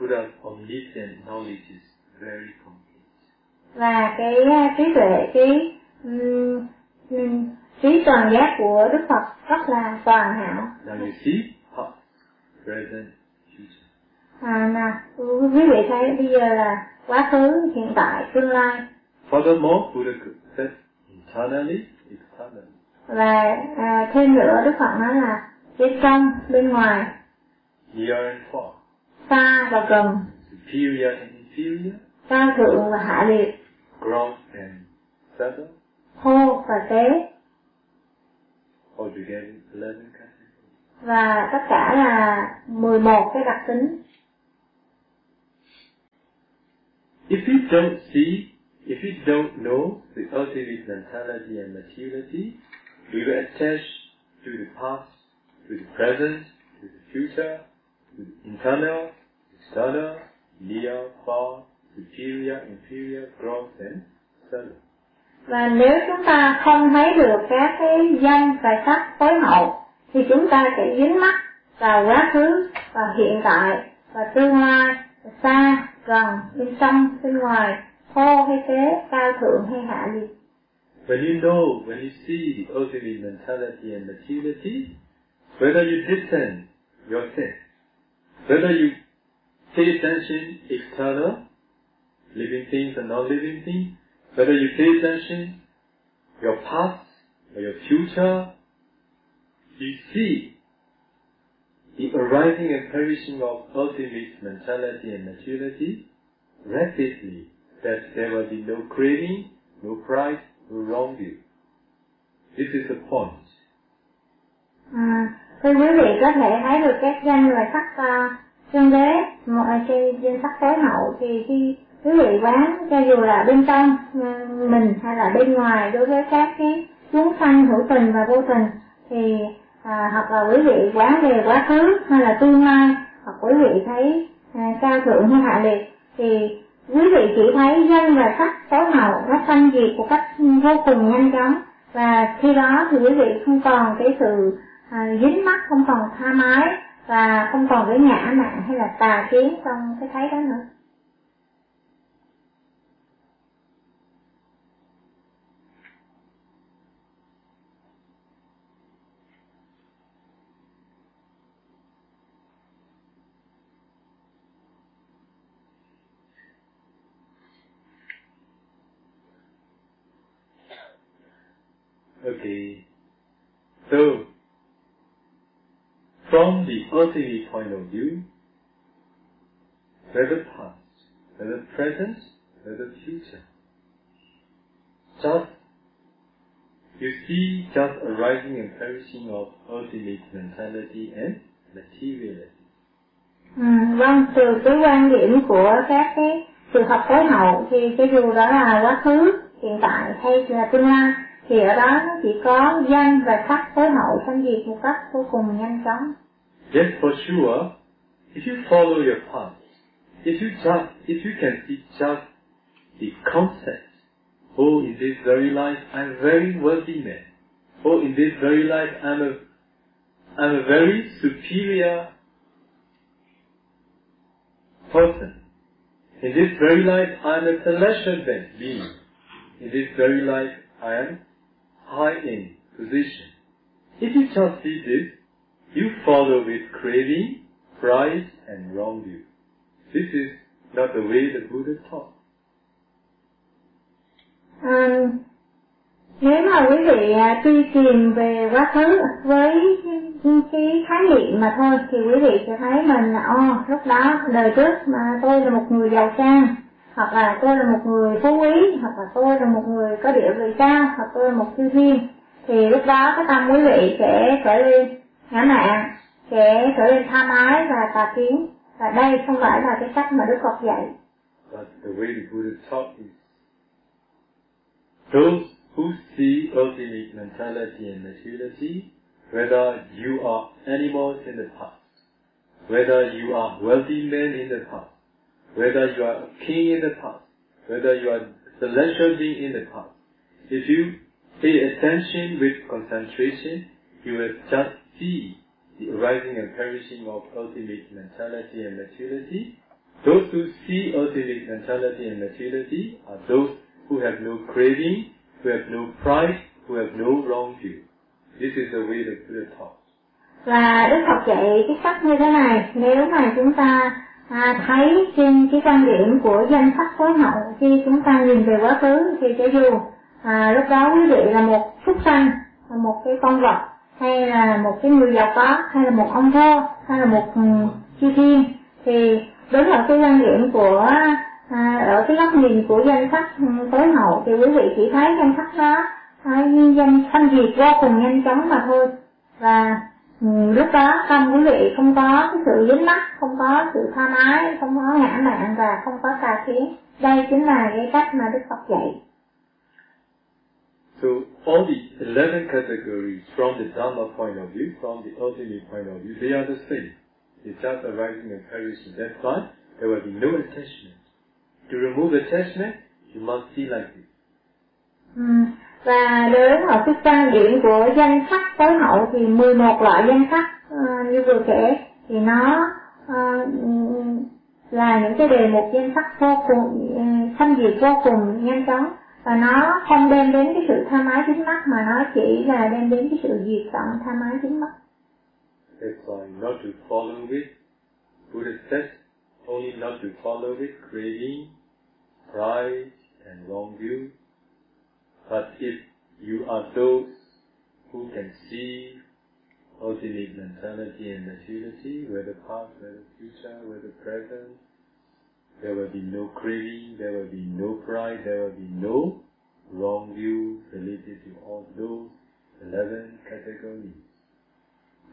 Buddha's omniscient knowledge is very complete. Và cái uh, trí tuệ, cái um, um, trí toàn giác của Đức Phật rất là toàn hảo. Now you see past, present, future. À, nè, quý vị thấy bây giờ là quá khứ, hiện tại, tương lai Furthermore, Buddha said internally, externally. và à, thêm nữa Đức Phật nói là bên trong, bên ngoài, Near and far, xa và gần, superior and inferior, cao thượng và hạ liệt, gross and subtle, thô và tế altogether 11 categories. Và tất cả là 11 cái đặc tính. If you don't see, if you don't know the ultimate mentality and materiality, we will attach to the past, to the present, to the future, to the internal, external, near, far, superior, inferior, gross and subtle. Và nếu chúng ta không thấy được các cái danh và sắc tối hậu thì chúng ta sẽ dính mắc vào quá khứ và hiện tại. Và tương lai và xa gần bên trong bên ngoài thô hay tế cao thượng hay hạ liệt When you know, when you see the ultimate mentality and materiality, whether you listen yourself, whether you pay attention external, living things and non-living things, whether you pay attention your past or your future, you see the arising and perishing of ultimate mentality and materiality rapidly, that there will be no craving, no pride, no wrong view. This is the point. à, thưa quý vị có thể thấy được các danh và sắc uh, chân đế mọi trên trên sắc phối hậu thì khi quý vị quán cho dù là bên trong ờ, mình hay là bên ngoài đối với các cái chúng sanh hữu tình và vô tình thì à, hoặc là quý vị quán về quá khứ hay là tương lai hoặc quý vị thấy à, cao thượng hay hạ liệt thì quý vị chỉ thấy danh và sắc tối hậu nó sanh diệt một cách vô cùng nhanh chóng. Và khi đó thì quý vị không còn cái sự à, dính mắc không còn tha mái và không còn cái ngã mạn hay là tà kiến trong cái thấy đó nữa. Okay. So, from the ultimate point of view, whether past, whether present, whether future, just you see just arising and perishing of ultimate mentality and materiality. Ừ, vâng, từ cái quan điểm của các cái trường học tối hậu thì cái dù đó là quá khứ, hiện tại hay là tương lai thì ở đó nó chỉ có danh và sắc tối hậu sanh diệt một cách vô cùng nhanh chóng. Yes, for sure, if you follow your path, if you just, if you can see just the concept, oh, in this very life, I'm very wealthy man. Oh, in this very life, I'm a, I'm a very superior person. In this very life, I am a celestial being. In this very life, I am high in position. If you just see this, you follow with craving, pride, and wrong view. This is not the way the Buddha taught. Um, nếu mà quý vị à, truy tìm về quá khứ với cái khái niệm mà thôi thì quý vị sẽ thấy mình là ô lúc đó đời trước mà tôi là một người giàu sang hoặc là tôi là một người phú quý hoặc là tôi là một người có địa vị cao hoặc tôi là một siêu thiên thì lúc đó cái tâm quý vị sẽ trở lên ngã mạn sẽ trở lên tham ái và tà kiến và đây không phải là cái cách mà Đức Phật dạy. But the way the Buddha taught is those who see ultimate mentality and materiality, whether you are animals in the past, whether you are wealthy men in the past, whether you are a king in the past, whether you are celestial being in the past, if you pay attention with concentration, you will just see the arising and perishing of ultimate mentality and materiality. Those who see ultimate mentality and materiality are those who have no craving, who have no pride, who have no wrong view. This is the way the Buddha taught. Và Đức Phật dạy cái cách như thế này, nếu mà chúng ta à, thấy trên cái quan điểm của danh sách phối hậu khi chúng ta nhìn về quá khứ thì cho dù à, lúc đó quý vị là một súc sanh, là một cái con vật hay là một cái người giàu có hay là một ông vua hay là một ừ, um, chi thiên thì đối với cái quan điểm của à, ở cái góc nhìn của danh sách ừ, tối hậu thì quý vị chỉ thấy danh sách đó à, danh sanh diệt vô cùng nhanh chóng mà thôi. Và um, lúc đó tâm quý vị không có cái sự dính mắc không có sự tha ái không có ngã mạn và không có tà kiến đây chính là cái cách mà đức phật dạy So all the 11 categories from the Dharma point of view, from the ultimate point of view, they are the same. It's just arising and perishing. That's why there will be no attachment. To remove attachment, you must see like this. Ừ. Và đến ở cái quan điểm của danh sách tối hậu thì 11 loại danh sách uh, như vừa kể thì nó uh, là những cái đề mục danh sách vô cùng ờ, uh, sanh diệt vô cùng nhanh chóng và nó không đem đến cái sự tham ái chính mắt mà nó chỉ là đem đến cái sự diệt tận tham ái chính mắt. That's why not to follow it. Buddha says only not to follow it, craving, pride, and wrong view. But if you are those who can see ultimate mentality and materiality, whether past, whether future, whether present, there will be no craving, there will be no pride, there will be no wrong view related to all those 11 categories.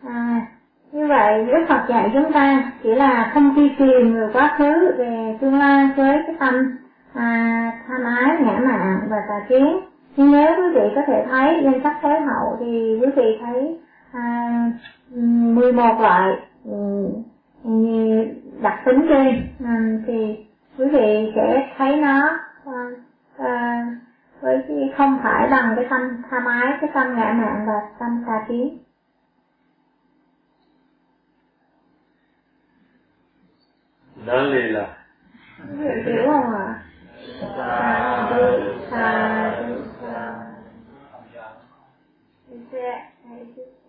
À, như vậy Đức Phật dạy chúng ta chỉ là không truy tìm người quá khứ về tương lai với cái tâm à, tham ái, ngã mạn và tà kiến. Nếu quý vị có thể thấy danh sách thế hậu thì quý vị thấy à, 11 loại đặc tính trên à, thì quý vị sẽ thấy nó à, à, với không phải bằng cái tâm tham ái cái tâm ngã mạn và tâm tà kiến. Lê là hiểu không ạ? Sa Is there,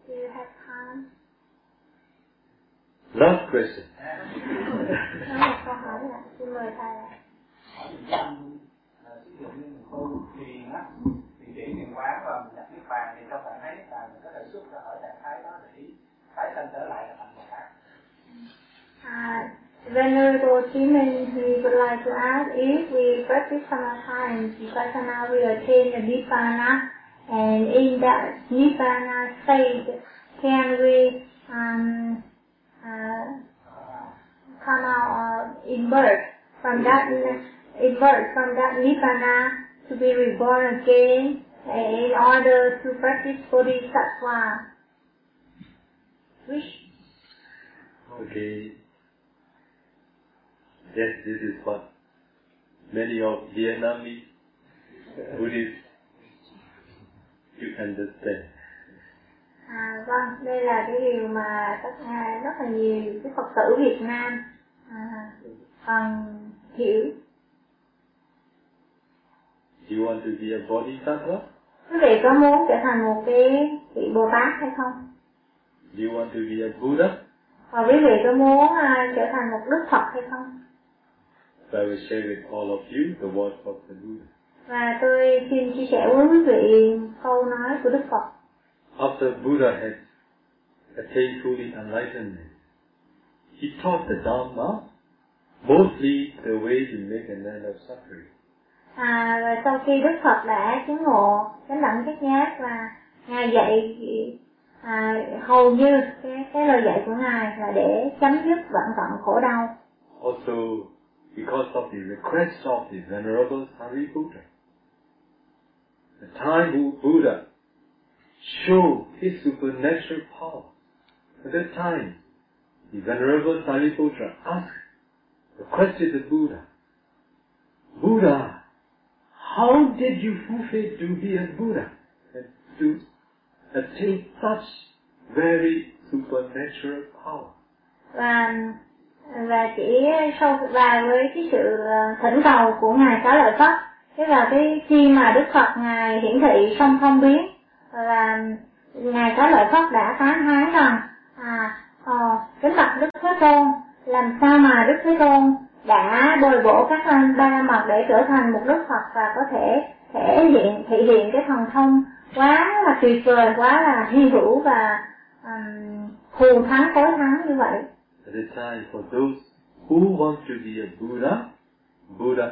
do have time? Last question. Một câu hỏi là xin mời thầy ạ. ví dụ như mình tu thiền á thì chỉ thiền quán và mình nhập niết bàn thì trong trạng thái niết bàn mình có thể xuất ra khỏi trạng thái đó để tái sanh trở lại là thành một khác Uh, Venerable Timon, we would like to ask if we practice samatha and vipassana, we attain the Nibbana, and in that Nibbana state, can we um, uh, come out uh, emerge from that emerge from that Nibbana to be reborn again in order to practice Bodhisattva. Which Okay. Yes, this is what many of Vietnamese Buddhists you understand. À, vâng, đây là cái điều mà các rất là nhiều cái Phật tử Việt Nam à, còn hiểu. Do you want to be a bodhisattva? Quý vị có muốn trở thành một cái vị Bồ Tát hay không? Do you want to be a Buddha? Và quý vị có muốn à, trở thành một Đức Phật hay không? So I will share with all of you the words of the Buddha. Và tôi xin chia sẻ với quý vị câu nói của Đức Phật. After Buddha had attained fully enlightenment, he taught the Dharma, mostly the way to make an end of suffering. À, và sau khi Đức Phật đã chứng ngộ chánh đẳng giác giác và Ngài dạy à, hầu như cái, cái lời dạy của Ngài là để chấm dứt vạn tận khổ đau. Also, because of the request of the Venerable Sariputta, the time Buddha showed his supernatural power. At that time, the Venerable Sariputta asked the question to Buddha, Buddha, how did you fulfill to be a Buddha and to attain such very supernatural power? và và chỉ sau và với cái sự thỉnh cầu của ngài xá lợi Phất thế là cái khi mà Đức Phật ngài hiển thị không không biến là ngài có lợi phật đã phán thán rằng à ờ, kính bạch Đức Thế Tôn làm sao mà Đức Thế Tôn đã bồi bổ các anh ba mật để trở thành một Đức Phật và có thể thể hiện thể hiện cái thần thông quá là tuyệt vời quá là hy hữu và um, hù thắng tối thắng như vậy? For those who want to be a Buddha, Buddha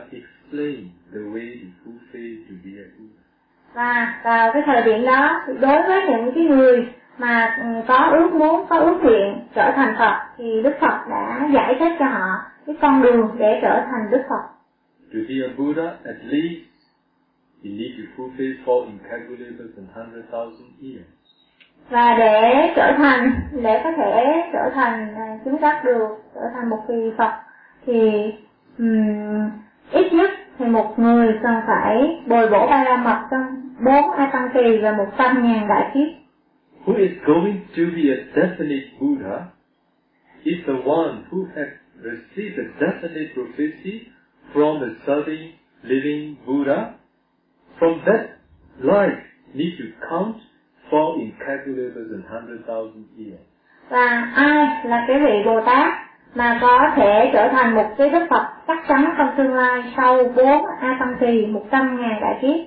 the way to fulfill to be a Buddha. và vào cái thời điểm đó đối với những cái người mà ừ, có ước muốn có ước nguyện trở thành Phật thì Đức Phật đã giải thích cho họ cái con đường để trở thành Đức Phật To be a Buddha, at least you need to fulfill four incalculables and hundred thousand years. và để trở thành để có thể trở thành à, chứng đắc được trở thành một vị Phật thì ừm, ít nhất một người cần phải bồi bổ ba la mật trong bốn a tăng kỳ và một trăm ngàn đại kiếp Who is going to be a definite Buddha is the one who has received a definite prophecy from the serving living Buddha. From that life, need to count four incalculables and hundred thousand years. và ai là cái vị Bồ Tát mà có thể trở thành một cái Đức Phật chắc chắn trong tương lai sau bốn A Tăng Kỳ một trăm ngàn đại kiếp.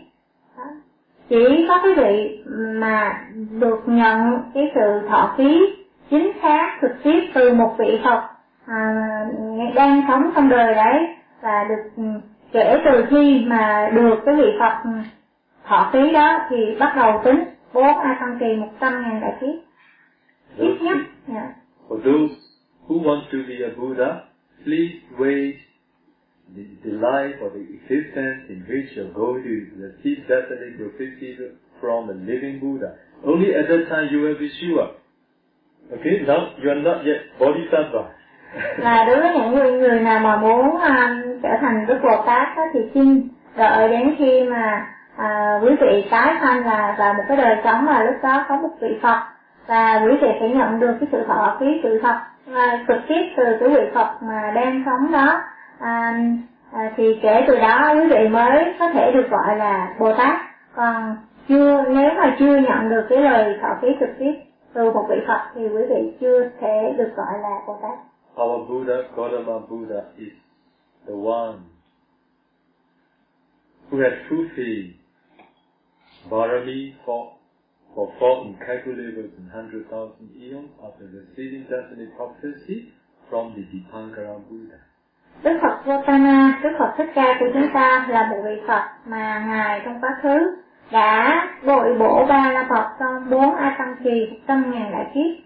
Chỉ có cái vị mà được nhận cái sự thọ ký chính xác trực tiếp từ một vị Phật à, đang sống trong đời đấy và được kể từ khi mà được cái vị Phật thọ ký đó thì bắt đầu tính bốn A Tăng Kỳ một trăm ngàn đại kiếp ít nhất who- dạ who wants to be a Buddha, please wait the, the life or the existence in which you're going to receive definite prophecy from a living Buddha. Only at that time you will be sure. Okay, now you are not yet Bodhisattva. là đối với những người, người nào mà muốn um, trở thành Đức Bồ Tát đó, thì xin đợi đến khi mà à, quý vị tái sanh là vào một cái đời sống mà lúc đó có một vị Phật và quý vị sẽ nhận được cái sự thọ ký sự thật à, trực tiếp từ cái vị Phật mà đang sống đó. À, à, thì kể từ đó quý vị mới có thể được gọi là Bồ Tát. Còn chưa nếu mà chưa nhận được cái lời thọ ký trực tiếp từ một vị Phật thì quý vị chưa thể được gọi là Bồ Tát. Our Buddha, Gautama Buddha, is the one who has fulfilled Barami for, for four incalculable and hundred thousand eons after receiving definite prophecy from the Dipankara Buddha. Đức Phật Gautama, Đức Phật Thích Ca của chúng ta là một vị Phật mà Ngài trong quá khứ đã bội bổ ba la Phật trong bốn A Tăng Kỳ trăm ngàn đại kiếp.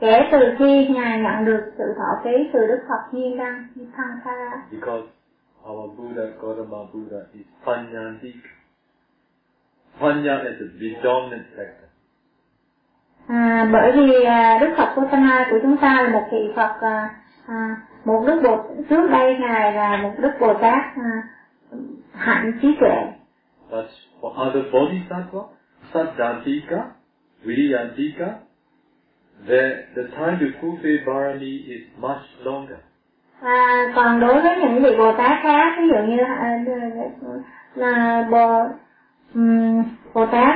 Kể từ khi Ngài nhận được sự thọ ký từ Đức Phật Nhiên Đăng Dipankara. Because our Buddha, Gautama Buddha, is Panyandika. Panya is a predominant factor. À, bởi vì à, Đức Phật Gautama của chúng ta là một vị Phật à, à, một Đức Bồ trước đây ngài là một Đức Bồ Tát à, hạnh trí tuệ. But for other bodhisattva, Saddhantika, Viriyantika, the, the time to fulfill Barami is much longer. À, còn đối với những vị Bồ Tát khác, ví dụ như à, là Bồ um, Bồ Tát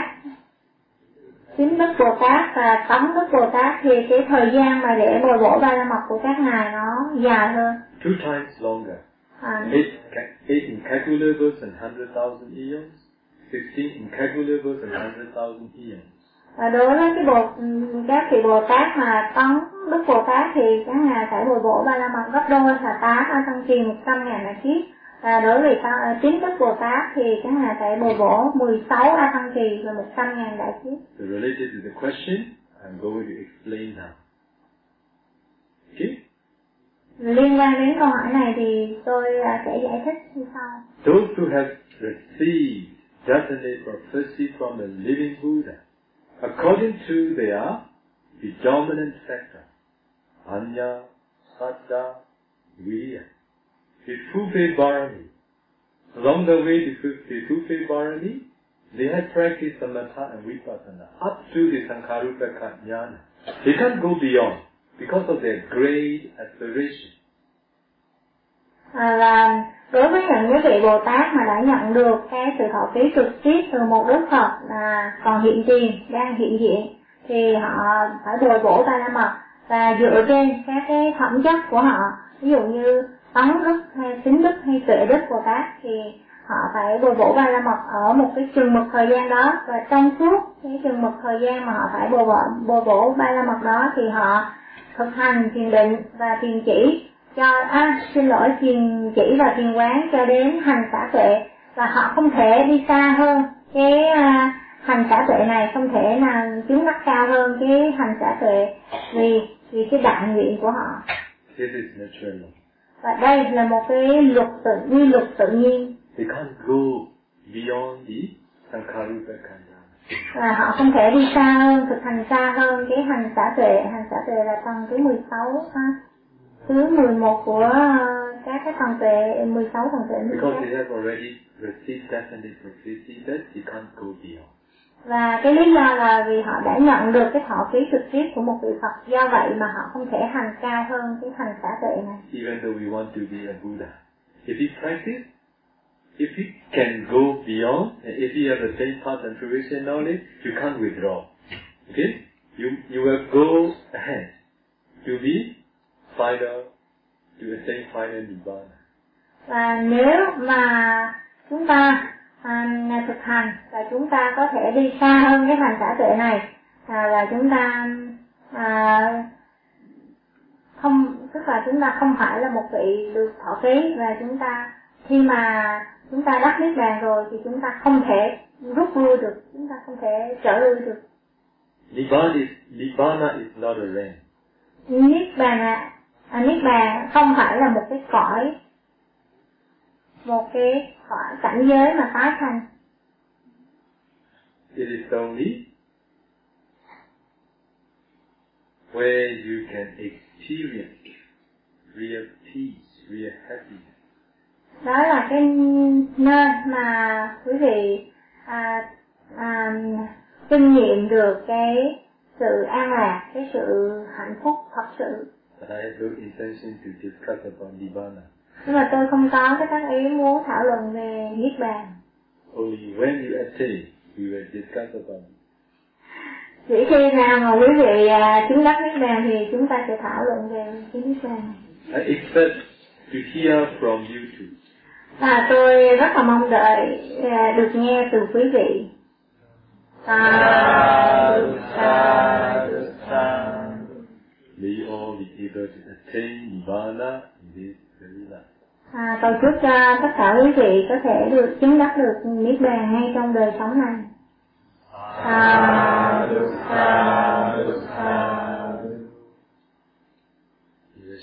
chính đức Bồ Tát và tấm đức Bồ Tát thì cái thời gian mà để bồi bổ ba la mật của các ngài nó dài hơn. Two times longer. À, Eight, eight incalculables and hundred thousand eons. Sixteen incalculables and hundred thousand eons. và đối với cái bồ các vị Bồ Tát mà tấn đức Bồ Tát thì các ngài phải bồi bổ ba la mật gấp đôi là tám ở tăng trì một trăm ngàn đại kiếp và đối với ta- chính đức Bồ Tát thì các ngài phải bồi bổ 16 a tăng trì và 100 ngàn đại kiếp. So related to the question, I'm going to explain now. Okay? Liên quan đến câu hỏi này thì tôi à, sẽ giải thích như sau. Those who have received definite prophecy from the living Buddha, according to their predominant factor, Anya, Saddha, Viriya, the fulfill Barani. Along the way to fu- to fulfill they have practiced Samatha and Vipassana up to the Sankarupa Jnana. They can't go beyond because of their great aspiration. À, là đối với những quý vị Bồ Tát mà đã nhận được cái sự thọ ký trực tiếp từ một Đức Phật là còn hiện tiền, đang hiện diện thì họ phải bồi bổ ba la mật và dựa trên các cái phẩm chất của họ ví dụ như tấn đức hay tính đức hay tuệ đức Bồ Tát thì họ phải bồi bổ ba la mật ở một cái chừng mực thời gian đó và trong suốt cái chừng mực thời gian mà họ phải bồi bổ, bồi bổ ba la mật đó thì họ thực hành thiền định và thiền chỉ cho à, xin lỗi thiền chỉ và thiền quán cho đến hành xả tuệ và họ không thể đi xa hơn cái à, hành xả tuệ này không thể nào chứng đắc cao hơn cái hành xả tuệ vì vì cái đại nguyện của họ This is natural và đây là một cái luật tự quy luật tự nhiên They can't go beyond the Sankarupa Jnana. và họ không thể đi xa hơn thực hành xa hơn cái hành xả tuệ hành xả tuệ là tầng thứ 16 ha thứ 11 của ờ, các cái tầng tuệ 16 tầng tuệ Because they have already received definite prophecy that they can't go beyond. Và cái lý do là vì họ đã nhận được cái thọ ký trực tiếp của một vị Phật do vậy mà họ không thể hành cao hơn cái hành xả tuệ này Even though we want to be a Buddha. If you practice, if you can go beyond, and if you have the same path and fruition knowledge, you can't withdraw. Okay? You, you will go ahead to be final, to attain final Nibbana. và nếu mà chúng ta à, thực hành và chúng ta có thể đi xa hơn cái hành xả tuệ này. À, là chúng ta à, không tức là chúng ta không phải là một vị được thọ ký và chúng ta khi mà chúng ta đắc niết bàn rồi thì chúng ta không thể rút lui được chúng ta không thể trở lui được. Nibbana is, Nibbana is not a rank. niết bàn là à, niết bàn không phải là một cái cõi một cái cảnh giới mà tái thành It is only where you can experience real peace, real happiness. đó là cái nơi mà quý vị à, à, kinh nghiệm được cái sự an lạc cái sự hạnh phúc thật sự But I have no intention to discuss about Nibbana. Nhưng mà tôi không có cái tác ý muốn thảo luận về niết bàn Only when you attain, we will discuss about it. chỉ khi nào mà quý vị à, chứng đắc niết bàn thì chúng ta sẽ thảo luận về cái niết bàn I expect to hear from you too. và tôi rất là mong đợi à, được nghe từ quý vị du. May all be able to attain Nibbana in this very life. À, cầu chúc cho tất cả quý vị có thể được chứng đắc được niết bàn ngay trong đời sống này.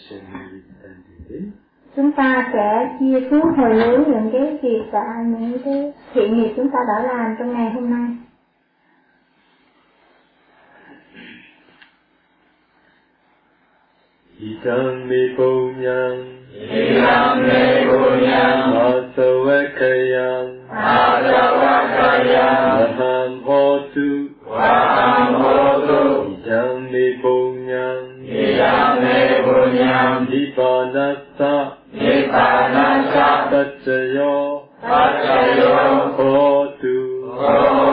Today. Chúng ta sẽ chia xuống hồi hướng những cái việc đã những cái thiện nghiệp chúng ta đã làm trong ngày hôm nay. တံမေပုညံဣတံမေပုညံသာသဝကယံသာသဝကယံဝဟံဟောတုဝဟံဟောတုဣတံမေပုညံဣတံမေပုညံဒီပါဒသဒီပါဒသတ္တယောတတ္တယောဟောတုဟော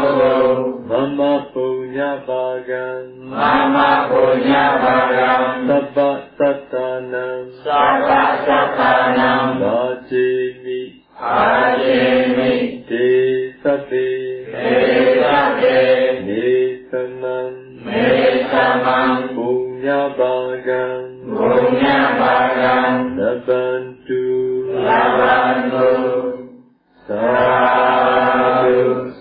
Mama Punya Bhagan Mama Punya Bhagan Sabba Satanam Sabba Satanam Bhajimi Bhajimi Te Sabe Te Sabe Nisamam Nisamam Punya Bhagan Punya Bhagan Sabantu Sabantu Sadhu.